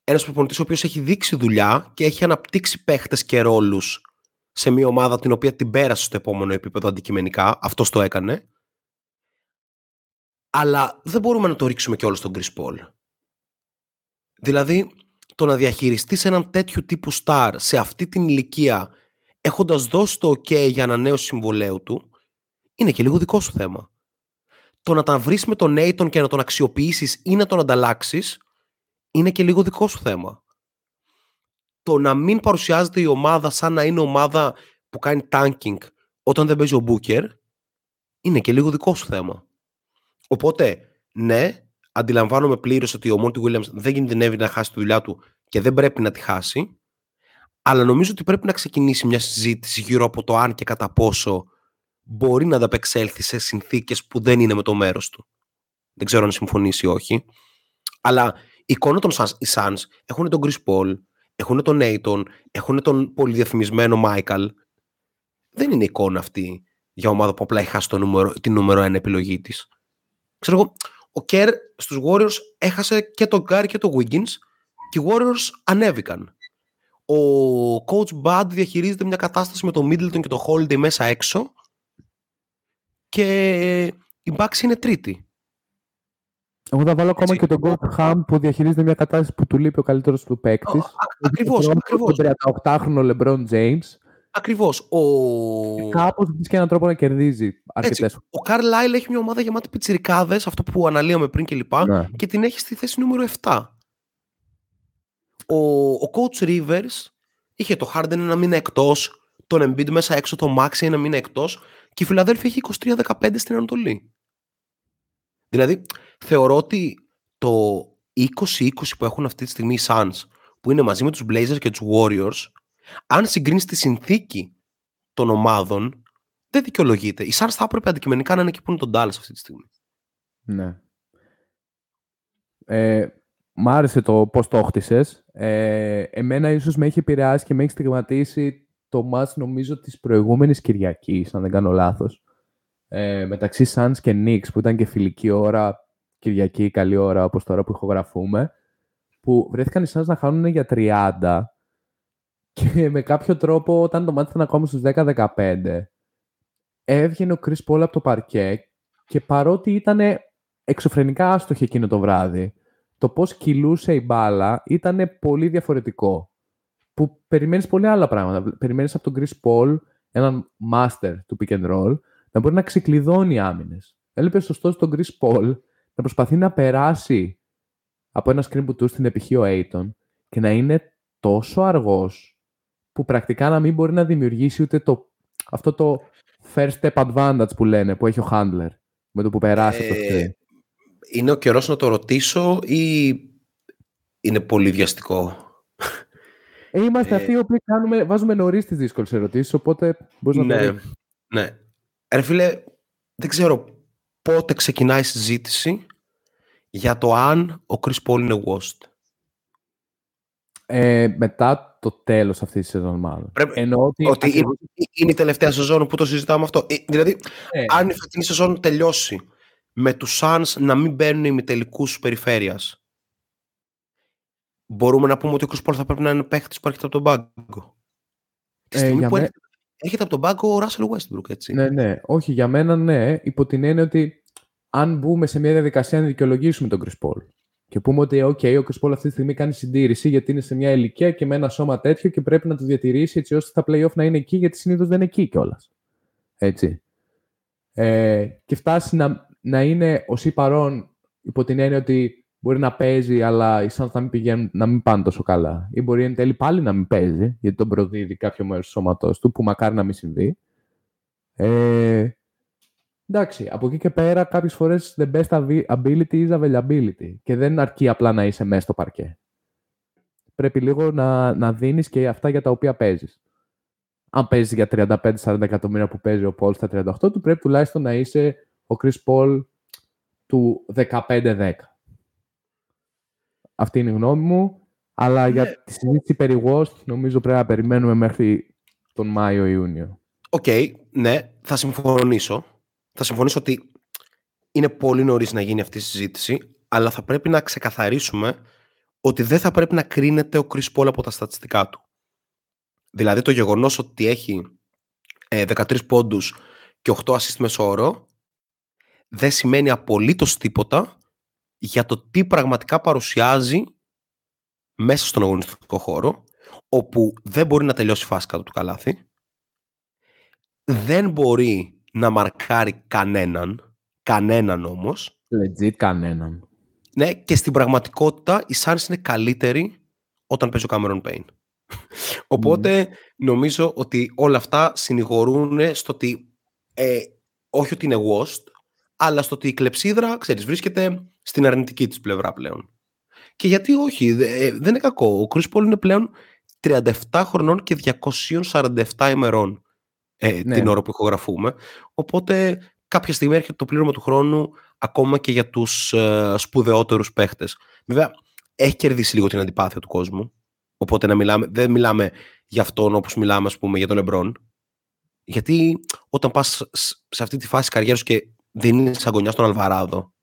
ένας προπονητής ο οποίος έχει δείξει δουλειά και έχει αναπτύξει παίχτες και ρόλους σε μια ομάδα την οποία την πέρασε στο επόμενο επίπεδο αντικειμενικά. Αυτός το έκανε. Αλλά δεν μπορούμε να το ρίξουμε και όλο στον Chris Paul. Δηλαδή, το να διαχειριστείς έναν τέτοιο τύπου star σε αυτή την ηλικία έχοντας δώσει το OK για ανανέωση συμβολέου του, είναι και λίγο δικό σου θέμα. Το να τα βρεις με τον Νέιτον και να τον αξιοποιήσεις ή να τον ανταλλάξεις, είναι και λίγο δικό σου θέμα. το να μην παρουσιάζεται η ομάδα σαν να είναι ομάδα που κάνει tanking όταν δεν παίζει ο Booker είναι και λίγο δικό σου θέμα. Οπότε, ναι, αντιλαμβάνομαι πλήρως ότι ο Μόντι Williams δεν κινδυνεύει να χάσει τη δουλειά του και δεν πρέπει να τη χάσει. Αλλά νομίζω ότι πρέπει να ξεκινήσει μια συζήτηση γύρω από το αν και κατά πόσο μπορεί να ανταπεξέλθει σε συνθήκες που δεν είναι με το μέρος του. Δεν ξέρω αν συμφωνήσει ή όχι. Αλλά η εικόνα των Suns, οι Suns έχουν τον Chris Paul, έχουν τον Nathan, έχουν τον πολυδιαφημισμένο Michael. Δεν είναι εικόνα αυτή για ομάδα που απλά έχει χάσει το νούμερο, την νούμερο 1 επιλογή της. Ξέρω εγώ, ο Κέρ στους Warriors έχασε και τον Γκάρι και τον Wiggins και οι Warriors ανέβηκαν. Ο coach Bud διαχειρίζεται μια κατάσταση με τον Middleton και τον Holiday μέσα έξω και η Bucks είναι τρίτη. Εγώ θα βάλω ακόμα και τον Gold Ham που διαχειρίζεται μια κατάσταση που του λείπει ο καλύτερος του παίκτης. Ακριβώς. Τον 38χρονο LeBron James. Ακριβώς. Ο... Κάπως βρίσκει έναν τρόπο να κερδίζει αρκετές. Ο Carlisle έχει μια ομάδα γεμάτη πιτσιρικάδες, αυτό που αναλύαμε πριν κλπ. Ναι. Και την έχει στη θέση νούμερο 7. Ο, ο coach Rivers είχε το Harden ένα μήνα εκτός, τον Embiid μέσα έξω, το Maxi ένα μήνα εκτός και η Φιλαδέλφια έχει 23-15 στην Ανατολή. Δηλαδή, θεωρώ ότι το 20-20 που έχουν αυτή τη στιγμή οι Suns, που είναι μαζί με τους Blazers και τους Warriors, αν συγκρίνεις τη συνθήκη των ομάδων, δεν δικαιολογείται. Οι Suns θα έπρεπε αντικειμενικά να είναι εκεί που είναι τον Dallas αυτή τη στιγμή. Ναι. Ε, μ' άρεσε το πώς το χτίσες. Ε, εμένα ίσως με έχει επηρεάσει και με έχει στιγματίσει το μάτς νομίζω της προηγούμενης Κυριακής, αν δεν κάνω λάθος. Ε, μεταξύ Suns και Knicks, που ήταν και φιλική ώρα, Κυριακή, καλή ώρα, όπως τώρα που ηχογραφούμε, που βρέθηκαν οι Suns να χάνουν για 30 και με κάποιο τρόπο όταν το μάτι ήταν ακόμα στους 10-15 έβγαινε ο Chris Paul από το παρκέ και παρότι ήταν εξωφρενικά άστοχη εκείνο το βράδυ το πώς κυλούσε η μπάλα ήταν πολύ διαφορετικό που περιμένεις πολύ άλλα πράγματα. Περιμένεις από τον Chris Paul έναν master του pick and roll να μπορεί να ξεκλειδώνει άμυνες. Έλειπε ωστόσο τον Chris Paul να προσπαθεί να περάσει από ένα screen που του στην εποχή ο Aiton και να είναι τόσο αργός που πρακτικά να μην μπορεί να δημιουργήσει ούτε το, αυτό το first step advantage που λένε, που έχει ο handler, με το που περάσει το screen. Είναι ο καιρός να το ρωτήσω ή είναι πολύ βιαστικό; Ε, είμαστε ε, αυτοί οι οποίοι κάνουμε, βάζουμε νωρίς τις δύσκολες ερωτήσεις, οπότε μπορείς ναι, να το Ναι. ναι. Ρε φίλε, δεν ξέρω πότε ξεκινάει η συζήτηση για το αν ο Chris Paul είναι worst. Ε, μετά το τέλος αυτής της σεζόν, μάλλον. Πρέπει... ότι, ότι είναι, η τελευταία σεζόν που το συζητάμε αυτό. Ε, δηλαδή, ε. αν η φετινή σεζόν τελειώσει με τους Suns να μην μπαίνουν ημιτελικού περιφέρειας, μπορούμε να πούμε ότι ο Chris Paul θα πρέπει να είναι παίχτης που έρχεται από τον πάγκο. Τη ε, στιγμή που με... έρχεται, από τον πάγκο ο Russell Westbrook, έτσι. Ναι, ναι. Όχι, για μένα ναι. Υπό την έννοια ότι αν μπούμε σε μια διαδικασία να δικαιολογήσουμε τον Chris Paul και πούμε ότι okay, ο Chris Paul αυτή τη στιγμή κάνει συντήρηση γιατί είναι σε μια ηλικία και με ένα σώμα τέτοιο και πρέπει να το διατηρήσει έτσι ώστε τα playoff να είναι εκεί γιατί συνήθως δεν είναι εκεί κιόλας. Έτσι. Ε, και φτάσει να, να είναι ο παρόν υπό την έννοια ότι μπορεί να παίζει, αλλά οι Suns να μην πηγαίνουν, να μην πάνε τόσο καλά. Ή μπορεί εν τέλει πάλι να μην παίζει, γιατί τον προδίδει κάποιο μέρος του σώματός του, που μακάρι να μην συμβεί. Ε, Εντάξει, από εκεί και πέρα κάποιες φορές the best ability is availability και δεν αρκεί απλά να είσαι μέσα στο παρκέ. Πρέπει λίγο να, να δίνεις και αυτά για τα οποία παίζεις. Αν παίζεις για 35-40 εκατομμύρια που παίζει ο Paul στα 38 του, πρέπει τουλάχιστον να είσαι ο Chris Paul του 15-10. Αυτή είναι η γνώμη μου. Αλλά για ναι. τη συζήτηση περί West νομίζω πρέπει να περιμένουμε μέχρι τον Μάιο-Ιούνιο. OK, okay, ναι, θα συμφωνήσω θα συμφωνήσω ότι είναι πολύ νωρίς να γίνει αυτή η συζήτηση, αλλά θα πρέπει να ξεκαθαρίσουμε ότι δεν θα πρέπει να κρίνεται ο Chris Paul από τα στατιστικά του. Δηλαδή το γεγονός ότι έχει 13 ε, πόντους και 8 assist μεσόωρο δεν σημαίνει απολύτως τίποτα για το τι πραγματικά παρουσιάζει μέσα στον αγωνιστικό χώρο όπου δεν μπορεί να τελειώσει φάση κάτω του καλάθι δεν μπορεί να μαρκάρει κανέναν. Κανέναν όμως. Legit κανέναν. Ναι, και στην πραγματικότητα η Suns είναι καλύτερη όταν παίζει ο Cameron Payne. Οπότε νομίζω ότι όλα αυτά συνηγορούν στο ότι ε, όχι ότι είναι worst, αλλά στο ότι η κλεψίδρα, ξέρεις, βρίσκεται στην αρνητική της πλευρά πλέον. Και γιατί όχι, ε, δεν είναι κακό. Ο Chris Paul είναι πλέον 37 χρονών και 247 ημερών ε, Ναι. την ώρα που ηχογραφούμε. Οπότε κάποια στιγμή έρχεται το πλήρωμα του χρόνου ακόμα και για τους ε, σπουδαιότερους παίχτες. Βέβαια, έχει κερδίσει λίγο την αντιπάθεια του κόσμου. Οπότε να μιλάμε, δεν μιλάμε για αυτόν όπως μιλάμε ας πούμε για τον Λεμπρόν. Γιατί όταν πας σ- σε αυτή τη φάση της καριέρας σου και δίνεις αγκωνιά στον Αλβαράδο,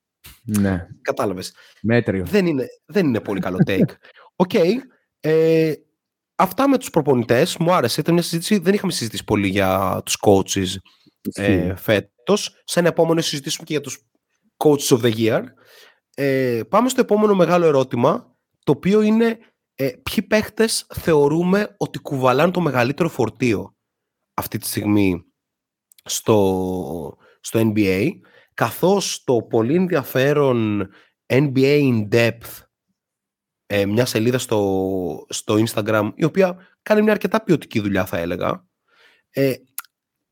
Ναι, κατάλαβες, μέτριο. δεν είναι, δεν είναι πολύ καλό take. OK. ε, αυτά με τους προπονητές μου άρεσε. Ήταν μια συζήτηση, δεν είχαμε συζητήσει πολύ για τους coaches ε, φέτος. Σε ένα επόμενο συζητήσουμε και για τους coaches of the year. Ε, πάμε στο επόμενο μεγάλο ερώτημα, το οποίο είναι ε, ποιοι παίχτες θεωρούμε ότι κουβαλάνε το μεγαλύτερο φορτίο αυτή τη στιγμή στο, στο NBA, καθώς το πολύ ενδιαφέρον NBA In Depth, ε, μια σελίδα στο, στο Instagram, η οποία κάνει μια αρκετά ποιοτική δουλειά θα έλεγα, ε,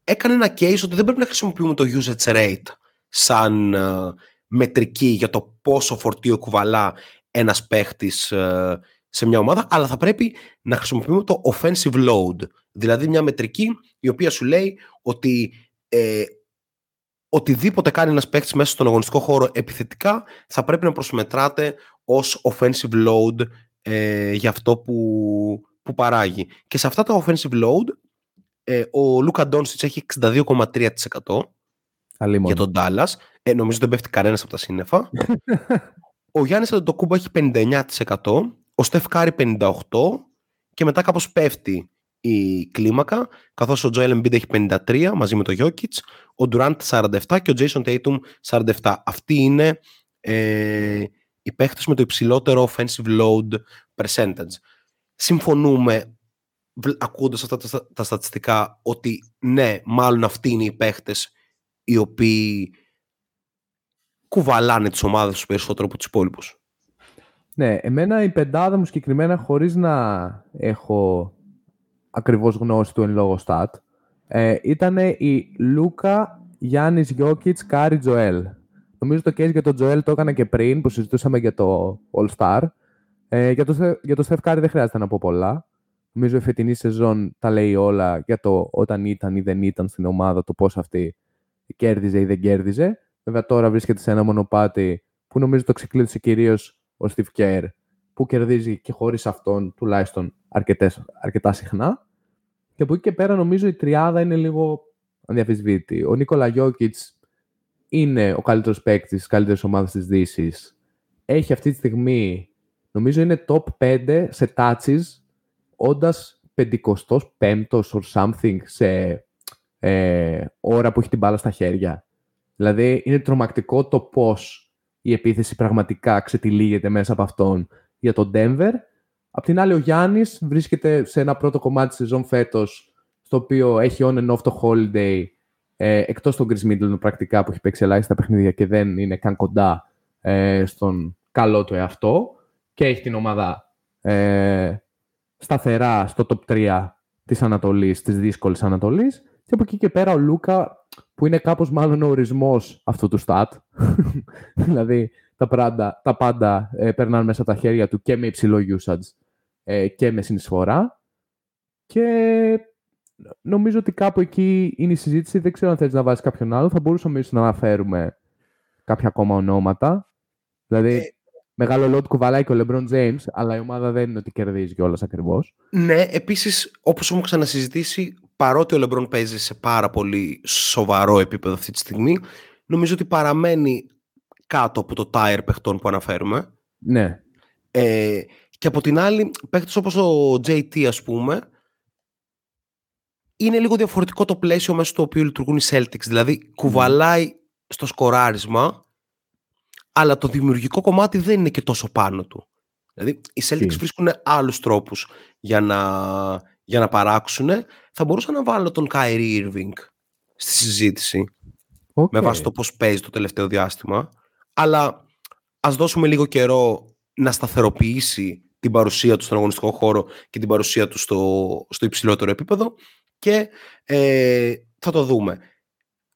έκανε ένα case ότι δεν πρέπει να χρησιμοποιούμε το usage rate σαν ε, μετρική για το πόσο φορτίο κουβαλά ένας παίχτης ε, σε μια ομάδα, αλλά θα πρέπει να χρησιμοποιούμε το offensive load, δηλαδή μια μετρική η οποία σου λέει ότι ε, οτιδήποτε κάνει ένας παίχτης μέσα στον αγωνιστικό χώρο επιθετικά θα πρέπει να προσμετράται ως offensive load ε, για αυτό που, που παράγει. Και σε αυτά τα offensive load ε, ο Λούκα Ντόνσιτς έχει 62,3% Καλή για τον Dallas. Ε, νομίζω δεν πέφτει κανένας από τα σύννεφα. ο Γιάννης Αντετοκούμπο έχει 59%, ο Στεφ Κάρη 58% και μετά κάπως πέφτει η κλίμακα, καθώς ο Joel Embiid έχει 53 μαζί με το Jokic, ο Durant 47 και ο Jason Tatum 47. Αυτοί είναι ε, οι παίχτες με το υψηλότερο offensive load percentage. Συμφωνούμε βλ- ακούγοντας αυτά τα, στα- τα στατιστικά ότι ναι, μάλλον αυτοί είναι οι παίχτες οι οποίοι κουβαλάνε τις ομάδες τους περισσότερο από τους υπόλοιπους. Ναι, εμένα η πεντάδα μου συγκεκριμένα χωρίς να έχω ακριβώς γνώση του εν λόγω stat ε, ήταν η Λούκα, Γιάννης, Γιόκιτς, Κάρι, Τζοέλ. Νομίζω το case για τον Τζοέλ το έκανα και πριν που συζητούσαμε για το All Star. Ε, για, το, Θε- για το Στεφ Κάρι δεν χρειάζεται να πω πολλά. Νομίζω η φετινή σεζόν τα λέει όλα για το όταν ήταν ή δεν ήταν στην ομάδα, το πώς αυτή κέρδιζε ή δεν κέρδιζε. Βέβαια τώρα βρίσκεται σε ένα μονοπάτι που νομίζω το ξεκλείδωσε κυρίως ο Steve Kerr, που κερδίζει και χωρίς αυτόν τουλάχιστον αρκετές, αρκετά συχνά. Και από εκεί και πέρα νομίζω η τριάδα είναι λίγο αδιαφυσβήτη. Ο Νίκολα Γιώκητς είναι ο καλύτερος παίκτης της καλύτερης ομάδας της Δύσης. Έχει αυτή τη στιγμή, νομίζω είναι top 5 σε touches, όντας 55ος or something σε ε, ώρα που έχει την μπάλα στα χέρια. Δηλαδή είναι τρομακτικό το πώς η επίθεση πραγματικά ξετυλίγεται μέσα από αυτόν για τον Denver. Απ' την άλλη ο Γιάννης βρίσκεται σε ένα πρώτο κομμάτι της σεζόν φέτος στο οποίο έχει on and off το holiday ε, εκτός των Chris Middleton πρακτικά που έχει παίξει ελάχιστα παιχνίδια και δεν είναι καν κοντά ε, στον καλό του εαυτό και έχει την ομάδα ε, σταθερά στο top 3 της Ανατολής, της δύσκολης Ανατολής και από εκεί και πέρα ο Λούκα που είναι κάπως μάλλον ο ορισμός αυτού του stat. δηλαδή τα πάντα, τα πάντα ε, περνάνε μέσα από τα χέρια του και με υψηλό usage ε, και με συνεισφορά. Και νομίζω ότι κάπου εκεί είναι η συζήτηση. Δεν ξέρω αν θέλεις να βάλεις κάποιον άλλο. Θα μπορούσαμε ίσως να αναφέρουμε κάποια ακόμα ονόματα. Δηλαδή, Ε, μεγάλο load κουβαλάει και ο LeBron James, αλλά η ομάδα δεν είναι ότι κερδίζει κιόλας ακριβώς. Ναι, επίσης, όπως έχουμε ξανασυζητήσει, παρότι ο Λεμπρόν παίζει σε πάρα πολύ σοβαρό επίπεδο αυτή τη στιγμή, νομίζω ότι παραμένει κάτω από το tire παιχτών που αναφέρουμε. Ναι, Ε, και από την άλλη, παίχτες όπως ο JT, ας πούμε, είναι λίγο διαφορετικό το πλαίσιο μέσα στο οποίο λειτουργούν οι Celtics. Δηλαδή, κουβαλάει στο σκοράρισμα, αλλά το δημιουργικό κομμάτι δεν είναι και τόσο πάνω του. Δηλαδή, οι Celtics Τι; βρίσκουν άλλους τρόπους για να, για να παράξουν. Θα μπορούσα να βάλω τον Kyrie Irving στη συζήτηση Οκ. με βάση το πώς παίζει το τελευταίο διάστημα. Αλλά ας δώσουμε λίγο καιρό να σταθεροποιήσει την παρουσία του στον αγωνιστικό χώρο και την παρουσία του στο, στο υψηλότερο επίπεδο και ε, θα το δούμε.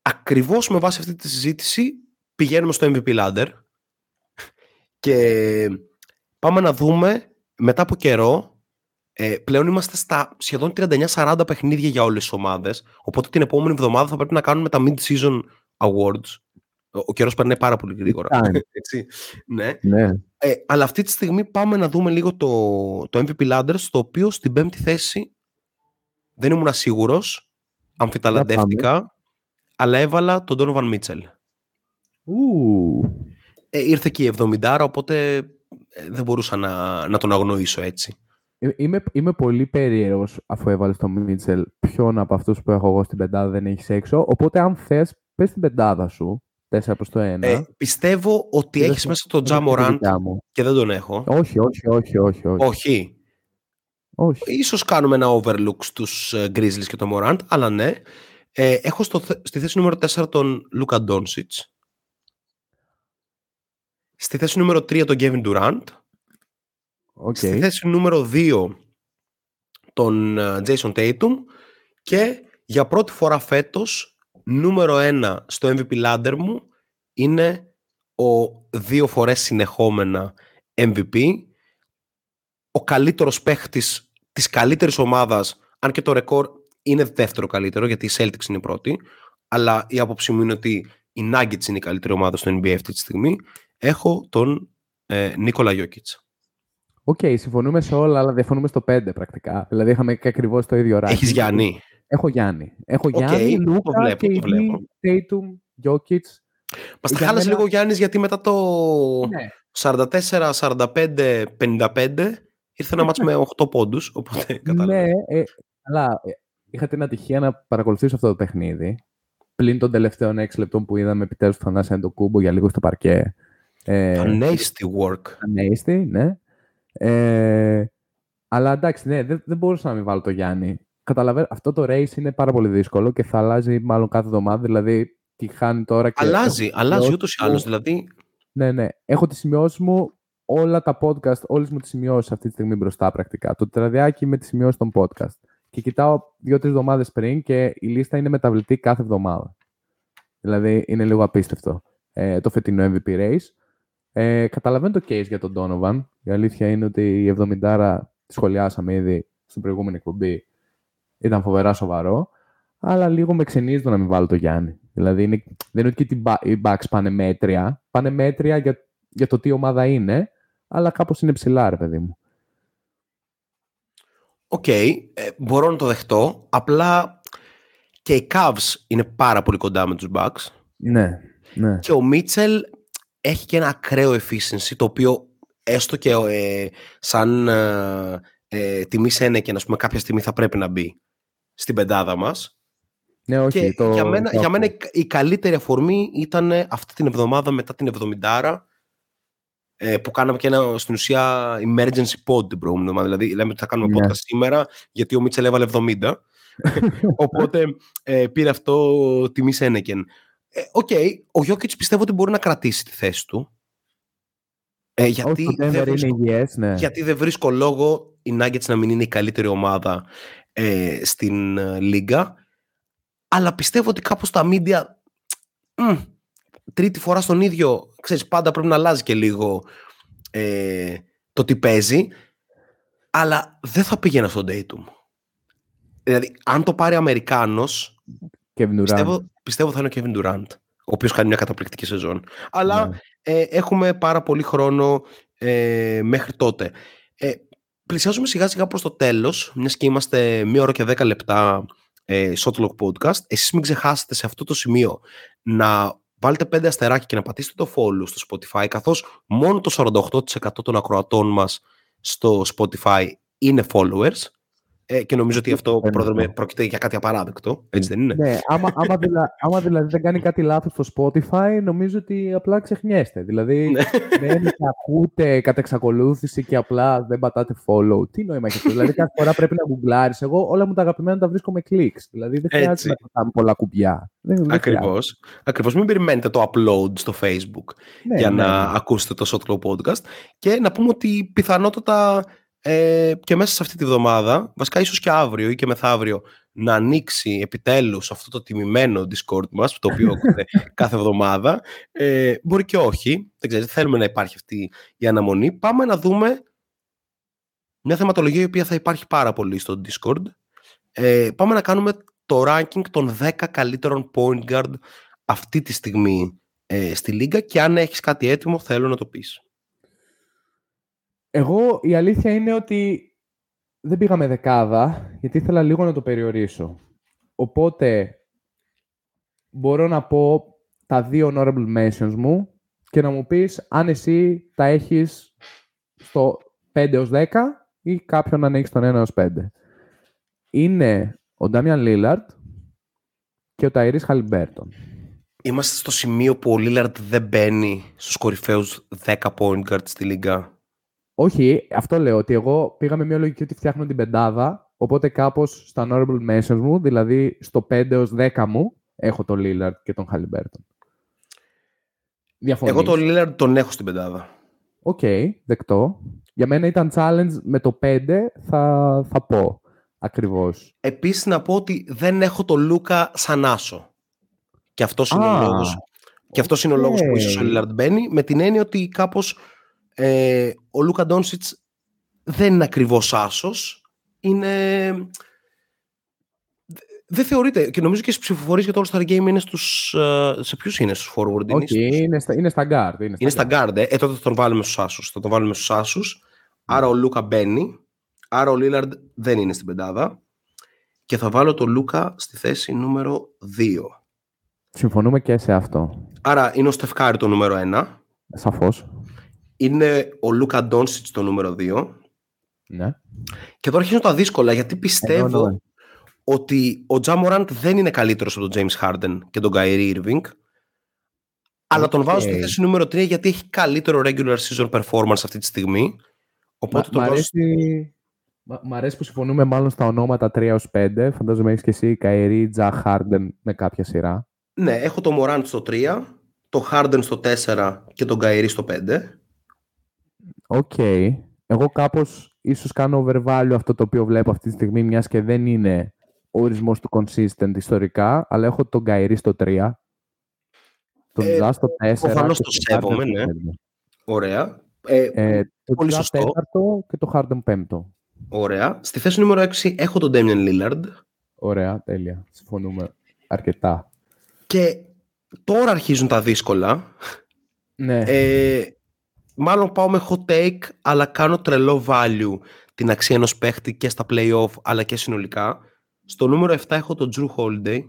Ακριβώς με βάση αυτή τη συζήτηση πηγαίνουμε στο MVP Ladder και πάμε να δούμε μετά από καιρό ε, πλέον είμαστε στα σχεδόν 39-40 παιχνίδια για όλες τις ομάδες οπότε την επόμενη εβδομάδα θα πρέπει να κάνουμε τα Mid-Season Awards ο καιρός περνάει πάρα πολύ γρήγορα. Έτσι. Ναι. ναι. Ε, αλλά αυτή τη στιγμή πάμε να δούμε λίγο το, το MVP Ladders, το οποίο στην πέμπτη θέση δεν ήμουν σίγουρος, αμφιταλαντεύτηκα, αλλά έβαλα τον Donovan Mitchell. Ε, ήρθε και η 70, οπότε ε, δεν μπορούσα να, να τον αγνοήσω έτσι. Ε, είμαι, είμαι πολύ περίεργος αφού έβαλες τον Μίτσελ ποιον από αυτούς που έχω εγώ στην πεντάδα δεν έχεις έξω. Οπότε αν θες, πες την πεντάδα σου 4 προς το 1. Ε, πιστεύω ότι έχεις μέσα τον Τζαμοράντ και δεν τον έχω. Όχι, όχι, όχι, όχι. Όχι. όχι. Όχι. Ίσως κάνουμε ένα overlook στους uh, Grizzlies και τον Morant, αλλά ναι. Ε, έχω στο, στη θέση νούμερο 4 τον Λούκα Ντόνσιτς. Στη θέση νούμερο 3 τον Kevin Durant. Okay. Στη θέση νούμερο 2 τον uh, Jason Tatum. Και για πρώτη φορά φέτος νούμερο ένα στο MVP ladder μου είναι ο δύο φορές συνεχόμενα MVP, ο καλύτερος παίχτης της καλύτερης ομάδας, αν και το ρεκόρ είναι δεύτερο καλύτερο, γιατί η Celtics είναι η πρώτη, αλλά η άποψή μου είναι ότι η Nuggets είναι η καλύτερη ομάδα στο NBA αυτή τη στιγμή. Έχω τον ε, Νίκολα Γιώκητς. OK, okay, συμφωνούμε σε όλα, αλλά διαφωνούμε στο 5 πρακτικά. Δηλαδή είχαμε και ακριβώς το ίδιο ranking. Έχεις Γιάννη. Έχω Γιάννη. Έχω okay, Γιάννη, Λούκα βλέπω, και η Τέιτουμ, Γιόκιτς. Μας τα χάλασε λίγο Γιάννης γιατί μετά το ναι. 44, 45, 55 ήρθε ένα ματς με 8 πόντους, οπότε Ναι, ε, αλλά ε, είχα την ατυχία να παρακολουθήσω αυτό το παιχνίδι. Πλην των τελευταίων 6 λεπτών που είδαμε επιτέλους τον Θανάση Αντετοκούνμπο για λίγο στο παρκέ. Ε, nasty work. Nasty, ναι. Ε, αλλά εντάξει, ναι, δεν, δεν μπορούσα να μην βάλω το Γιάννη καταλαβαίνω, αυτό το race είναι πάρα πολύ δύσκολο και θα αλλάζει μάλλον κάθε εβδομάδα. Δηλαδή, τι χάνει τώρα και. Αλλάζει, αλλάζει ούτως ή άλλως. Δηλαδή... Ναι, ναι. Έχω τις σημειώσεις μου, όλα τα podcast, όλες μου τις σημειώσεις αυτή τη στιγμή μπροστά πρακτικά. Το τετραδιάκι με τις σημειώσεις των podcast. Και κοιτάω δύο-τρεις εβδομάδες πριν και η λίστα είναι μεταβλητή κάθε εβδομάδα. Δηλαδή, είναι λίγο απίστευτο ε, το φετινό MVP race. Ε, καταλαβαίνω το case για τον Donovan. Η αλήθεια είναι ότι η 70 τη σχολιάσαμε ήδη στην προηγούμενη εκπομπή ήταν φοβερά σοβαρό. Αλλά λίγο με ξενίζει το να μην βάλω το Γιάννη. Δηλαδή είναι, δεν είναι ότι οι Bucks πάνε μέτρια. Πάνε μέτρια για, για το τι ομάδα είναι, αλλά κάπως είναι ψηλά, ρε παιδί μου. OK, okay, ε, μπορώ να το δεχτώ. Απλά και οι Cavs είναι πάρα πολύ κοντά με τους Bucks. Ναι, ναι. Και ο Μίτσελ έχει και ένα ακραίο efficiency, το οποίο έστω και ε, σαν ε, ε, τιμή και να πούμε κάποια στιγμή θα πρέπει να μπει στην πεντάδα μας. Ναι, όχι, και το... για, μένα, για μένα η καλύτερη αφορμή ήταν αυτή την εβδομάδα μετά την 70 ε, που κάναμε και ένα στην ουσία emergency pod την προηγούμενη εβδομάδα. Δηλαδή λέμε ότι θα κάνουμε ναι. podcast σήμερα γιατί ο Μίτσελ έβαλε 70. Οπότε ε, πήρε αυτό τιμής ένεκεν. Ε, OK, okay, ο Γιόκιτς πιστεύω ότι μπορεί να κρατήσει τη θέση του. Ε, γιατί, δεν βρίσκω, ναι. γιατί δεν βρίσκω λόγο οι Nuggets να μην είναι η καλύτερη ομάδα ε, στην ε, Λίγκα. Αλλά πιστεύω ότι κάπως τα media μ, τρίτη φορά στον ίδιο, ξέρεις, πάντα πρέπει να αλλάζει και λίγο ε, το τι παίζει. Αλλά δεν θα πήγαινα στον Dayton. Δηλαδή, αν το πάρει Αμερικάνος, πιστεύω, πιστεύω θα είναι ο Kevin Durant, ο οποίος κάνει μια καταπληκτική σεζόν. Αλλά ναι. ε, έχουμε πάρα πολύ χρόνο ε, μέχρι τότε. Ε, πλησιάζουμε σιγά σιγά προς το τέλος, μιας και είμαστε μία ώρα και δέκα λεπτά ε, Shotlock Podcast. Εσείς μην ξεχάσετε σε αυτό το σημείο να βάλετε πέντε αστεράκια και να πατήσετε το follow στο Spotify, καθώς μόνο το 48% των ακροατών μας στο Spotify είναι followers. Ε, και νομίζω ότι αυτό πρόεδρε, πρόκειται για κάτι απαράδεκτο. Έτσι δεν είναι; Ναι, άμα, άμα, δηλα, άμα δηλαδή δεν κάνει κάτι λάθος στο Spotify, νομίζω ότι απλά ξεχνιέστε. Δηλαδή ναι. δεν ακούτε κατά εξακολούθηση και απλά δεν πατάτε follow. Τι νόημα έχει αυτό; δηλαδή κάθε φορά πρέπει να γκουγκλάρεις. Εγώ όλα μου τα αγαπημένα τα βρίσκω με κλικς. Δηλαδή δεν χρειάζεται να πατάμε πολλά κουμπιά. Ακριβώς. Ακριβώς. Μην περιμένετε το upload στο Facebook ναι, για ναι, να ναι. ακούσετε το Shotlow Podcast. Και να πούμε ότι πιθανότατα ε, και μέσα σε αυτή τη βδομάδα, βασικά ίσως και αύριο ή και μεθαύριο, να ανοίξει επιτέλους αυτό το τιμημένο Discord μας, το οποίο ακούτε κάθε εβδομάδα. Ε, μπορεί και όχι, δεν ξέρω, θέλουμε να υπάρχει αυτή η αναμονή. Πάμε να δούμε μια θεματολογία η οποία θα υπάρχει πάρα πολύ στο Discord. Ε, πάμε να κάνουμε το ranking των 10 καλύτερων point guard αυτή τη στιγμή ε, στη Λίγκα και αν έχεις κάτι έτοιμο θέλω να το πεις. Εγώ η αλήθεια είναι ότι δεν πήγαμε δεκάδα, γιατί ήθελα λίγο να το περιορίσω. Οπότε, μπορώ να πω τα δύο honorable mentions μου και να μου πεις αν εσύ τα έχεις στο 5 ως 10 ή κάποιον αν έχεις τον 1 ως 5. Είναι ο Damian Lillard και ο Tyrese Halliburton. Είμαστε στο σημείο που ο Lillard δεν μπαίνει στους κορυφαίους 10 point guard στη Λίγκα. Όχι, αυτό λέω ότι εγώ πήγα με μια λογική ότι φτιάχνω την πεντάδα, οπότε κάπως στα honorable mentions μου, δηλαδή στο 5 έως 10 μου, έχω τον Lillard και τον Halliburton. Διαφωνείς; Εγώ τον Lillard τον έχω στην πεντάδα. OK, okay, δεκτό. Για μένα ήταν challenge με το 5, θα, θα πω ακριβώς. Επίσης να πω ότι δεν έχω τον Λούκα σαν άσο. Και αυτός είναι ο λόγος. Και αυτός είναι ο λόγος που ίσως ο Lillard μπαίνει, με την έννοια ότι κάπως ε, ο Λούκα Ντόνσιτς δεν είναι ακριβώς άσος. Είναι... Δεν θεωρείται. Και νομίζω και στις ψηφοφορίες για το All Star Game είναι στους, ε, σε ποιους είναι, στους forward. Όχι, είναι, είναι, στα, είναι στα guard. Είναι, είναι στα guard. Ε. ε, τότε θα τον βάλουμε στους άσους. Θα τον βάλουμε στους άσους. Άρα ο Λούκα μπαίνει. Άρα ο Λίλαρντ δεν είναι στην πεντάδα. Και θα βάλω τον Λούκα στη θέση νούμερο 2. Συμφωνούμε και σε αυτό. Άρα είναι ο Στεφκάρη το νούμερο 1. Σαφώς είναι ο Λούκα Ντόνσιτς το νούμερο 2. Ναι. Και τώρα αρχίζουν τα δύσκολα γιατί πιστεύω ναι. ότι ο Τζαμοράντ δεν είναι καλύτερος από τον James Harden και τον Kyrie Irving. Αλλά τον βάζω στη θέση νούμερο 3 γιατί έχει καλύτερο regular season performance αυτή τη στιγμή. Οπότε Μα, τον αρέσει... Μ' αρέσει που συμφωνούμε μάλλον στα ονόματα 3 5. Φαντάζομαι έχεις και εσύ Κάιρι, Τζα, Χάρντεν με κάποια σειρά. Ναι, έχω το Morant στο 3, το Harden στο 4 και τον Κάιρι στο 5. OK. Okay. Εγώ κάπως ίσως κάνω overvalue αυτό το οποίο βλέπω αυτή τη στιγμή, μιας και δεν είναι ο ορισμός του consistent ιστορικά, αλλά έχω τον Κάιρι στο 3, τον ε, Τζά στο 4. Προφανώς το σέβομαι, ναι. Ωραία. Ε, ε, το πολύ σωστό. και το Harden 5. Ωραία. Στη θέση νούμερο 6 έχω τον Damian Lillard. Ωραία, τέλεια. Συμφωνούμε αρκετά. Και τώρα αρχίζουν τα δύσκολα. Ναι. Ε, μάλλον πάω με hot take, αλλά κάνω τρελό value την αξία ενός παίχτη και στα play-off, αλλά και συνολικά. Στο νούμερο 7 έχω τον Drew Holiday.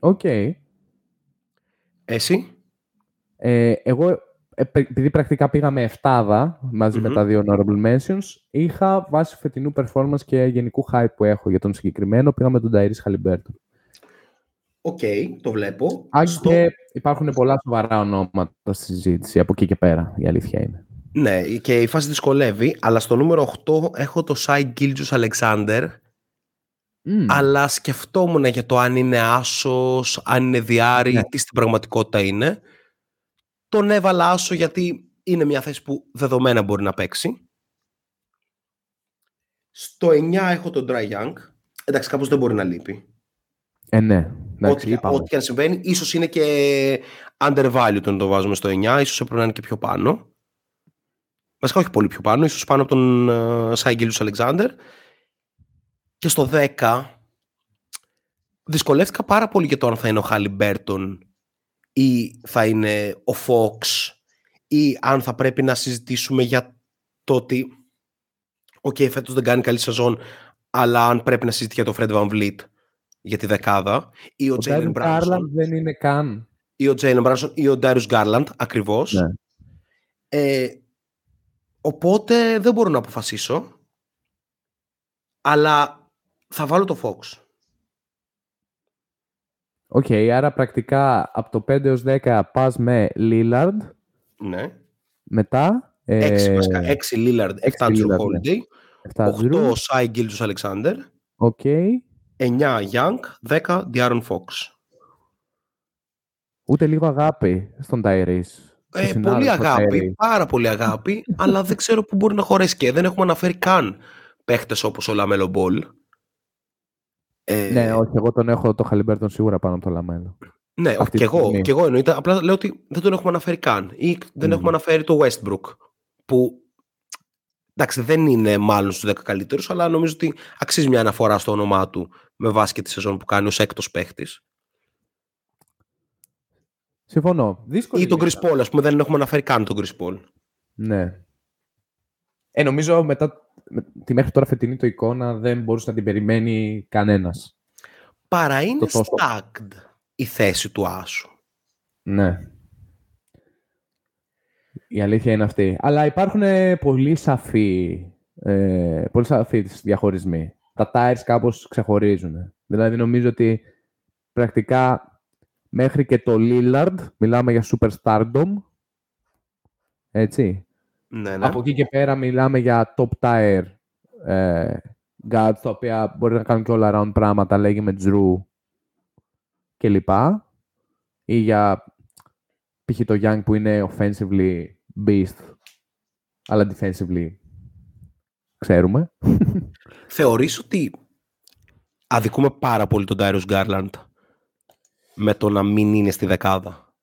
Οκ. Εσύ; Ε, εγώ, επειδή πρακτικά πήγα με 7 μαζι με τα δύο honorable mentions, είχα βάσει φετινού performance και γενικού hype που έχω για τον συγκεκριμένο, πήγα με τον Tyrese Haliburton. OK, το βλέπω. Αν Στο... και υπάρχουν πολλά σοβαρά ονόματα στη συζήτηση από εκεί και πέρα, η αλήθεια είναι. Ναι, και η φάση δυσκολεύει, αλλά στο νούμερο 8 έχω το Shai Gilgeous-Alexander, αλλά σκεφτόμουν για το αν είναι άσος, αν είναι διάρρη, ναι. τι στην πραγματικότητα είναι. Τον έβαλα άσο γιατί είναι μια θέση που δεδομένα μπορεί να παίξει. Στο 9 έχω τον Dry Young. Εντάξει, κάπως δεν μπορεί να λείπει. Ε, ναι. ό,τι, ό,τι και αν συμβαίνει, ίσως είναι και undervalued όταν το βάζουμε στο 9, ίσως έπρεπε να είναι και πιο πάνω. Βασικά όχι πολύ πιο πάνω, ίσως πάνω από τον uh, Σάιγγελους Αλεξάνδερ. Και στο 10 δυσκολεύτηκα πάρα πολύ για το αν θα είναι ο Χάλι Μπέρτον ή θα είναι ο Fox ή αν θα πρέπει να συζητήσουμε για το ότι OK, okay, φέτος δεν κάνει καλή σεζόν αλλά αν πρέπει να συζητήσει για το Fred VanVleet για τη δεκάδα. Ή ο, ο Τζέιλεν Μπράνσον. Δεν είναι καν. Ή ο Τζέιλεν Μπράνσον ή ο Ντάριου Γκάρλαντ, ακριβώς. Ναι. Ε, οπότε δεν μπορώ να αποφασίσω. Αλλά θα βάλω το Fox. OK, okay, άρα πρακτικά από το 5 έως 10 πας με Lillard. Ναι. Μετά... 6 ε, βασικά, 6 Lillard, 7 Jrue Holiday, 8 Shai Gilgeous-Alexander. OK. 9 Young, 10 De'Aaron Fox. Ούτε λίγο αγάπη στον Tyrese. Ε, πολύ αγάπη, πάρα πολύ αγάπη, αλλά δεν ξέρω πού μπορεί να χωρέσει και δεν έχουμε αναφέρει καν παίχτες όπως ο Λαμέλο Μπολ. Ε, ναι, όχι, εγώ τον έχω το Χαλιμπέρτον σίγουρα πάνω από το Λαμέλο. Ναι, και εγώ, και εγώ εννοείται. Απλά λέω ότι δεν τον έχουμε αναφέρει καν. Ή δεν έχουμε αναφέρει το Westbrook. Που εντάξει, δεν είναι μάλλον στους 10 καλύτερους, αλλά νομίζω ότι αξίζει μια αναφορά στο όνομά του με βάση και τη σεζόν που κάνει ως έκτος παίχτης. Συμφωνώ. Δύσκολη ή τον Chris Paul, ας πούμε, δεν έχουμε αναφέρει καν τον Chris Paul. Ναι. Ε, νομίζω μετά τη μέχρι τώρα φετινή το εικόνα δεν μπορούσε να την περιμένει κανένας. Παρά είναι stacked η θέση του Άσου. Ναι. Η αλήθεια είναι αυτή. Αλλά υπάρχουν πολύ σαφή, ε, πολύ σαφή διαχωρισμοί. Τα tires κάπως ξεχωρίζουν. Δηλαδή νομίζω ότι πρακτικά μέχρι και το Lillard, μιλάμε για superstardom, έτσι. Ναι, ναι. Από εκεί και πέρα μιλάμε για top tier ε, guards, τα οποία μπορεί να κάνουν και όλα around πράγματα, λέγει με Drew κλπ. Ή για π.χ. το Young που είναι offensively beast, αλλά defensively ξέρουμε. Θεωρείς ότι αδικούμε πάρα πολύ τον Darius Garland με το να μην είναι στη δεκάδα;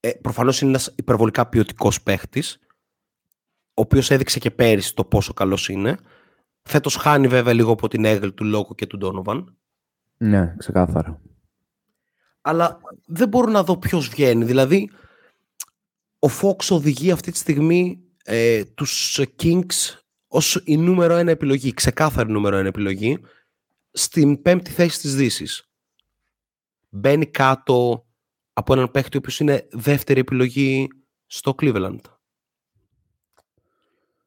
Ε, προφανώς είναι ένας υπερβολικά ποιοτικός παίχτης, ο οποίος έδειξε και πέρυσι το πόσο καλός είναι. Φέτος χάνει βέβαια λίγο από την έγκλη του Λόγκου και του Ντόνοβαν. Ναι, ξεκάθαρα αλλά δεν μπορώ να δω ποιος βγαίνει. Δηλαδή, ο Fox οδηγεί αυτή τη στιγμή ε, τους Kings ως η νούμερο ένα επιλογή, ξεκάθαρη νούμερο ένα επιλογή, στην πέμπτη θέση της δύσης. Μπαίνει κάτω από έναν παίχτη ο οποίος είναι δεύτερη επιλογή στο Cleveland.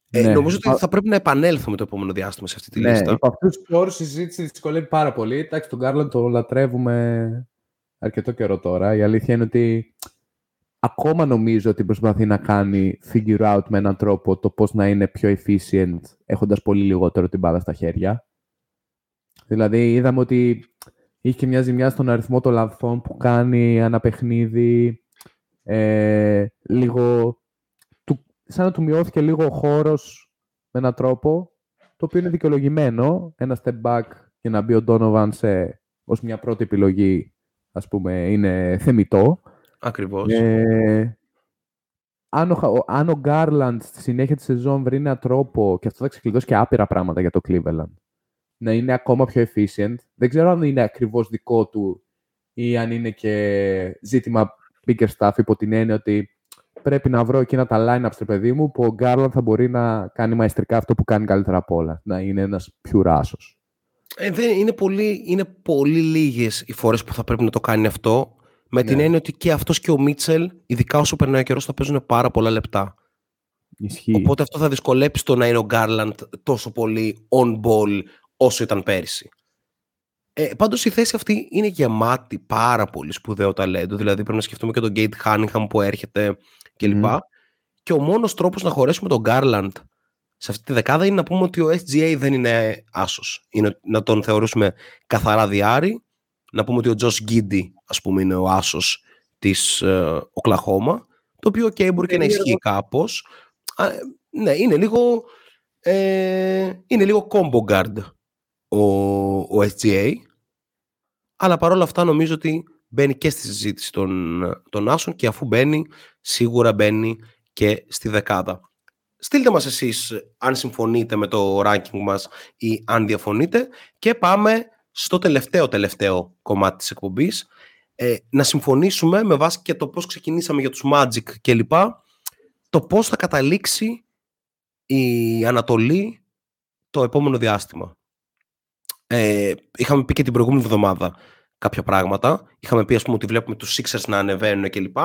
Ε, ναι. νομίζω ότι θα πρέπει να επανέλθουμε το επόμενο διάστημα σε αυτή τη ναι, λίστα. Από αυτούς τους όρους η συζήτηση δυσκολεύει πάρα πολύ. Εντάξει, τον Γκάρλαντ το λατρεύουμε αρκετό καιρό τώρα. Η αλήθεια είναι ότι ακόμα νομίζω ότι προσπαθεί να κάνει figure out με έναν τρόπο το πώς να είναι πιο efficient έχοντας πολύ λιγότερο την μπάλα στα χέρια. Δηλαδή είδαμε ότι είχε και μια ζημιά στον αριθμό των λαθών που κάνει ένα παιχνίδι ε, λίγο του, σαν να του μειώθηκε λίγο ο χώρος με έναν τρόπο το οποίο είναι δικαιολογημένο ένα step back και να μπει ο Donovan σε, ως μια πρώτη επιλογή ας πούμε, είναι θεμητό. Ακριβώς. Ε, αν, ο, αν ο Garland στη συνέχεια της σεζόν βρει έναν τρόπο, και αυτό θα ξεκλειδώσει και άπειρα πράγματα για το Cleveland, να είναι ακόμα πιο efficient, δεν ξέρω αν είναι ακριβώς δικό του ή αν είναι και ζήτημα bigger stuff υπό την έννοια ότι πρέπει να βρω εκείνα τα line-ups, παιδί μου, που ο Garland θα μπορεί να κάνει μαεστρικά αυτό που κάνει καλύτερα από όλα. Να είναι ένας πιουράσος. Ε, δεν, είναι, πολύ, είναι πολύ λίγες οι φορές που θα πρέπει να το κάνει αυτό. Με την ναι. έννοια ότι και αυτός και ο Μίτσελ, ειδικά όσο περνάει ο καιρός, θα παίζουν πάρα πολλά λεπτά. Ισχύει. Οπότε αυτό θα δυσκολέψει το να είναι ο Γκάρλαντ τόσο πολύ on ball όσο ήταν πέρυσι. Ε, πάντως η θέση αυτή είναι γεμάτη πάρα πολύ σπουδαίο ταλέντο. Δηλαδή πρέπει να σκεφτούμε και τον Γκέιτ Χάνιχαμ που έρχεται κλπ. Mm. Και ο μόνος τρόπος να χωρέσουμε τον Γκάρλαντ σε αυτή τη δεκάδα είναι να πούμε ότι ο SGA δεν είναι άσος. Είναι να τον θεωρήσουμε καθαρά διάρρη. Να πούμε ότι ο Josh Γκίντι, ας πούμε, είναι ο άσος της ε, Οκλαχώμα. Το οποίο και μπορεί και να ισχύει κάπως. ναι, είναι λίγο, ε, είναι λίγο combo guard ο, ο SGA. Αλλά παρόλα αυτά νομίζω ότι μπαίνει και στη συζήτηση των, των άσων και αφού μπαίνει, σίγουρα μπαίνει και στη δεκάδα. Στείλτε μας εσείς αν συμφωνείτε με το ranking μας ή αν διαφωνείτε και πάμε στο τελευταίο τελευταίο κομμάτι της εκπομπής ε, να συμφωνήσουμε με βάση και το πώς ξεκινήσαμε για τους Magic κλπ το πώς θα καταλήξει η Ανατολή το επόμενο διάστημα. Ε, είχαμε πει και την προηγούμενη εβδομάδα κάποια πράγματα. Είχαμε πει ας πούμε ότι βλέπουμε τους Sixers να ανεβαίνουν κλπ.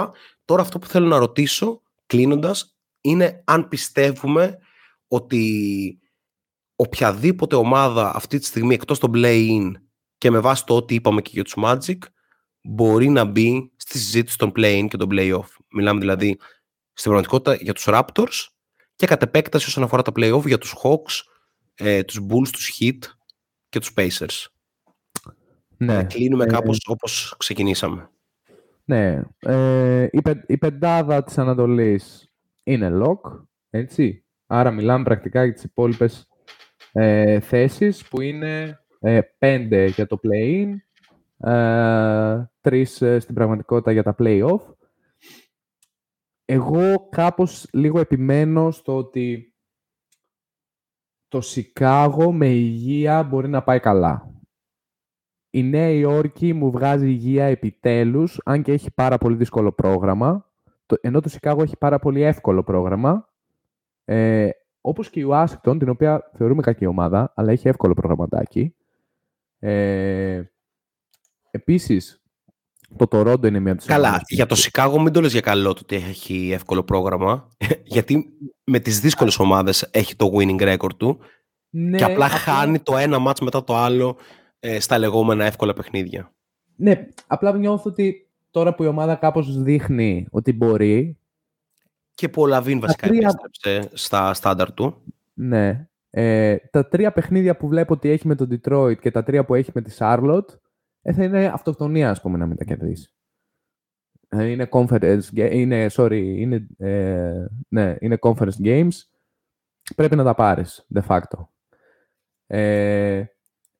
Τώρα αυτό που θέλω να ρωτήσω κλείνοντας είναι αν πιστεύουμε ότι οποιαδήποτε ομάδα αυτή τη στιγμή εκτός των play-in και με βάση το ότι είπαμε και για τους Magic μπορεί να μπει στη συζήτηση των play-in και των play-off. Μιλάμε δηλαδή στην πραγματικότητα για τους Raptors και κατ' επέκταση όσον αφορά τα play-off για τους Hawks, ε, τους Bulls, τους Heat και τους Pacers. Ναι. Ε, κλείνουμε ε, κάπως όπως ξεκινήσαμε. Ναι. Ε, η, πε, η πεντάδα της Ανατολής είναι lock, έτσι. Άρα μιλάμε πρακτικά για τις υπόλοιπες ε, θέσεις που είναι ε, πέντε για το play-in, ε, τρεις ε, στην πραγματικότητα για τα play-off. Εγώ κάπως λίγο επιμένω στο ότι το Σικάγο με υγεία μπορεί να πάει καλά. Η Νέα Υόρκη μου βγάζει υγεία επιτέλους, αν και έχει πάρα πολύ δύσκολο πρόγραμμα, ενώ το Σικάγο έχει πάρα πολύ εύκολο πρόγραμμα. Ε, όπως και η Ουάσιγκτον, την οποία θεωρούμε κακή ομάδα, αλλά έχει εύκολο προγραμματάκι. Ε, επίσης, το Τορόντο είναι μια από Καλά, για το Σικάγο μην το λες για καλό το ότι έχει εύκολο πρόγραμμα, γιατί με τις δύσκολες ομάδες έχει το winning record του ναι, και απλά, χάνει το ένα μάτς μετά το άλλο ε, στα λεγόμενα εύκολα παιχνίδια. Ναι, απλά νιώθω ότι τώρα που η ομάδα κάπως δείχνει ότι μπορεί... Και που ο Λαβίν βασικά τρία... επέστρεψε στα στάνταρ του. Ναι. Ε, τα τρία παιχνίδια που βλέπω ότι έχει με τον Detroit και τα τρία που έχει με τη Charlotte ε, θα είναι αυτοκτονία, ας πούμε, να μην τα κερδίσει. Ε, είναι conference, είναι, sorry, είναι, ε, ναι, είναι conference games. Πρέπει να τα πάρεις, de facto. Ε,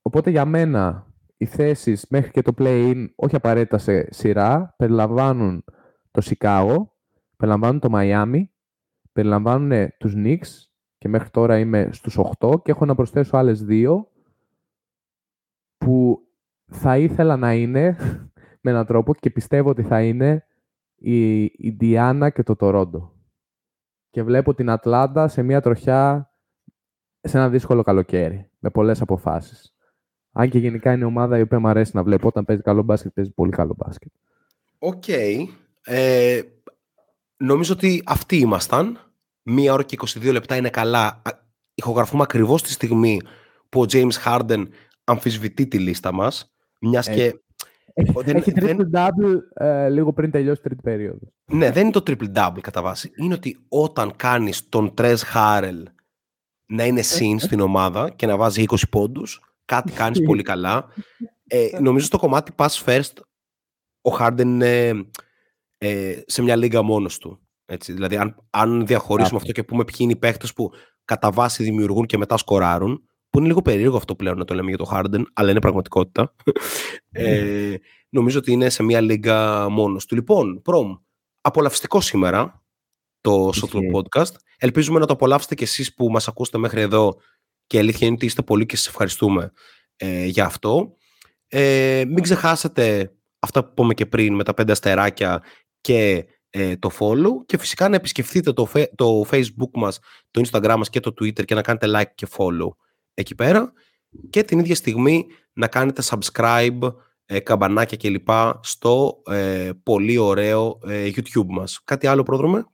οπότε για μένα οι θέσεις μέχρι και το play-in, όχι απαραίτητα σε σειρά, περιλαμβάνουν το Σικάγο, περιλαμβάνουν το Μαϊάμι, περιλαμβάνουν τους Knicks και μέχρι τώρα είμαι στους 8 και έχω να προσθέσω άλλες δύο που θα ήθελα να είναι με έναν τρόπο και πιστεύω ότι θα είναι η Ιντιάνα και το Τορόντο. Και βλέπω την Ατλάντα σε μια τροχιά σε ένα δύσκολο καλοκαίρι, με πολλές αποφάσεις. Αν και γενικά είναι ομάδα η οποία μου αρέσει να βλέπω. Όταν παίζει καλό μπάσκετ, παίζει πολύ καλό μπάσκετ. Οκ. Ε, νομίζω ότι αυτοί ήμασταν. Μία ώρα και 22 λεπτά είναι καλά. Ηχογραφούμε ακριβώς τη στιγμή που ο James Harden αμφισβητεί τη λίστα μας. Μιας και. Έχει, δεν, έχει triple-double ε, λίγο πριν τελειώσει τρίτη περίοδο. Ναι, δεν είναι το triple-double κατά βάση. Είναι ότι όταν κάνεις τον Τρες Χάρελ να είναι συν στην ομάδα και να βάζει 20 πόντους, κάτι κάνεις πολύ καλά. Ε, νομίζω στο κομμάτι pass first ο Χάρντεν είναι ε, σε μια λίγα μόνος του. Έτσι. Δηλαδή, αν, αν διαχωρίσουμε αυτό και πούμε ποιοι είναι οι παίχτες που κατά βάση δημιουργούν και μετά σκοράρουν, που είναι λίγο περίεργο αυτό πλέον να το λέμε για το Harden, αλλά είναι πραγματικότητα. ε, νομίζω ότι είναι σε μια λίγα μόνος του. Λοιπόν, Προμ, απολαυστικό σήμερα το Shotloop Podcast. Ελπίζουμε να το απολαύσετε κι εσείς που μας ακούσετε μέχρι εδώ και η αλήθεια είναι ότι είστε πολύ και σας ευχαριστούμε ε, για αυτό. Ε, μην ξεχάσετε αυτά που πούμε και πριν με τα πέντε αστεράκια και ε, το follow και φυσικά να επισκεφτείτε το, το facebook μας, το instagram μας και το twitter και να κάνετε like και follow εκεί πέρα και την ίδια στιγμή να κάνετε subscribe, ε, καμπανάκια κλπ. στο ε, πολύ ωραίο ε, YouTube μας. Κάτι άλλο πρόδρομε;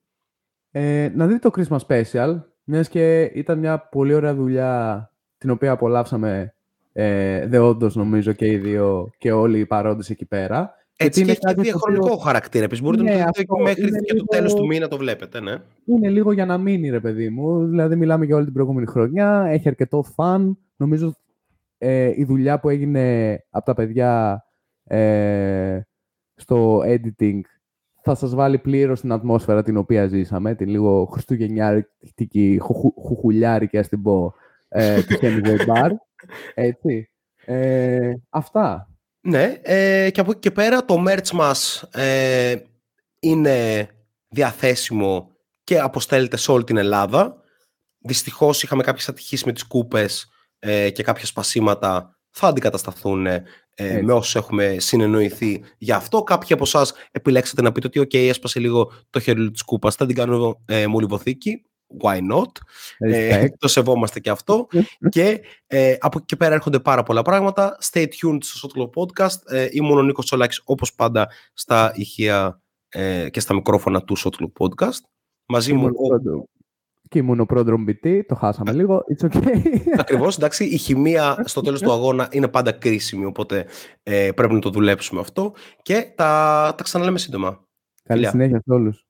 Ε, να δείτε το Christmas Special, μιας και ήταν μια πολύ ωραία δουλειά την οποία απολαύσαμε ε, δεόντως νομίζω και οι δύο και όλοι οι παρόντες εκεί πέρα. Έτσι και έχει διαχρονικό χαρακτήρα. Επίσης μπορείτε ναι, να το δείτε μέχρι και λίγο... το τέλος του μήνα το βλέπετε, ναι. Είναι λίγο για να μείνει, ρε παιδί μου. Δηλαδή μιλάμε για όλη την προηγούμενη χρονιά, έχει αρκετό φαν. Νομίζω ε, η δουλειά που έγινε από τα παιδιά ε, στο editing θα σας βάλει πλήρως την ατμόσφαιρα την οποία ζήσαμε, την λίγο χριστουγεννιάρικη, χουχουλιάρικη, ας την πω, ε, του Hemingway Bar. Έτσι. Ε, αυτά. Ναι, ε, και από εκεί και πέρα το merch μας ε, είναι διαθέσιμο και αποστέλλεται σε όλη την Ελλάδα. Δυστυχώς είχαμε κάποιες ατυχίες με τις κούπες ε, και κάποια σπασίματα θα αντικατασταθούν ε, με όσους έχουμε συνεννοηθεί γι' αυτό. Κάποιοι από εσάς επιλέξατε να πείτε ότι «ΟΚ, έσπασε λίγο το χέρι της κούπας, θα την κάνω ε, μολυβοθήκη» why not; Ε, το σεβόμαστε και αυτό. και ε, από εκεί και πέρα έρχονται πάρα πολλά πράγματα. Stay tuned στο Sotlo Podcast. Ε, ήμουν ο Νίκος Τσολάκης όπως πάντα στα ηχεία ε, και στα μικρόφωνα του Sotlo Podcast. Μαζί μου... Και ήμουν ο πρόδρομ BT, το χάσαμε λίγο, it's okay. Ακριβώς, εντάξει, η χημεία στο τέλος του αγώνα είναι πάντα κρίσιμη, οπότε ε, πρέπει να το δουλέψουμε αυτό και τα, τα ξαναλέμε σύντομα. Καλή συνέχεια σε όλους.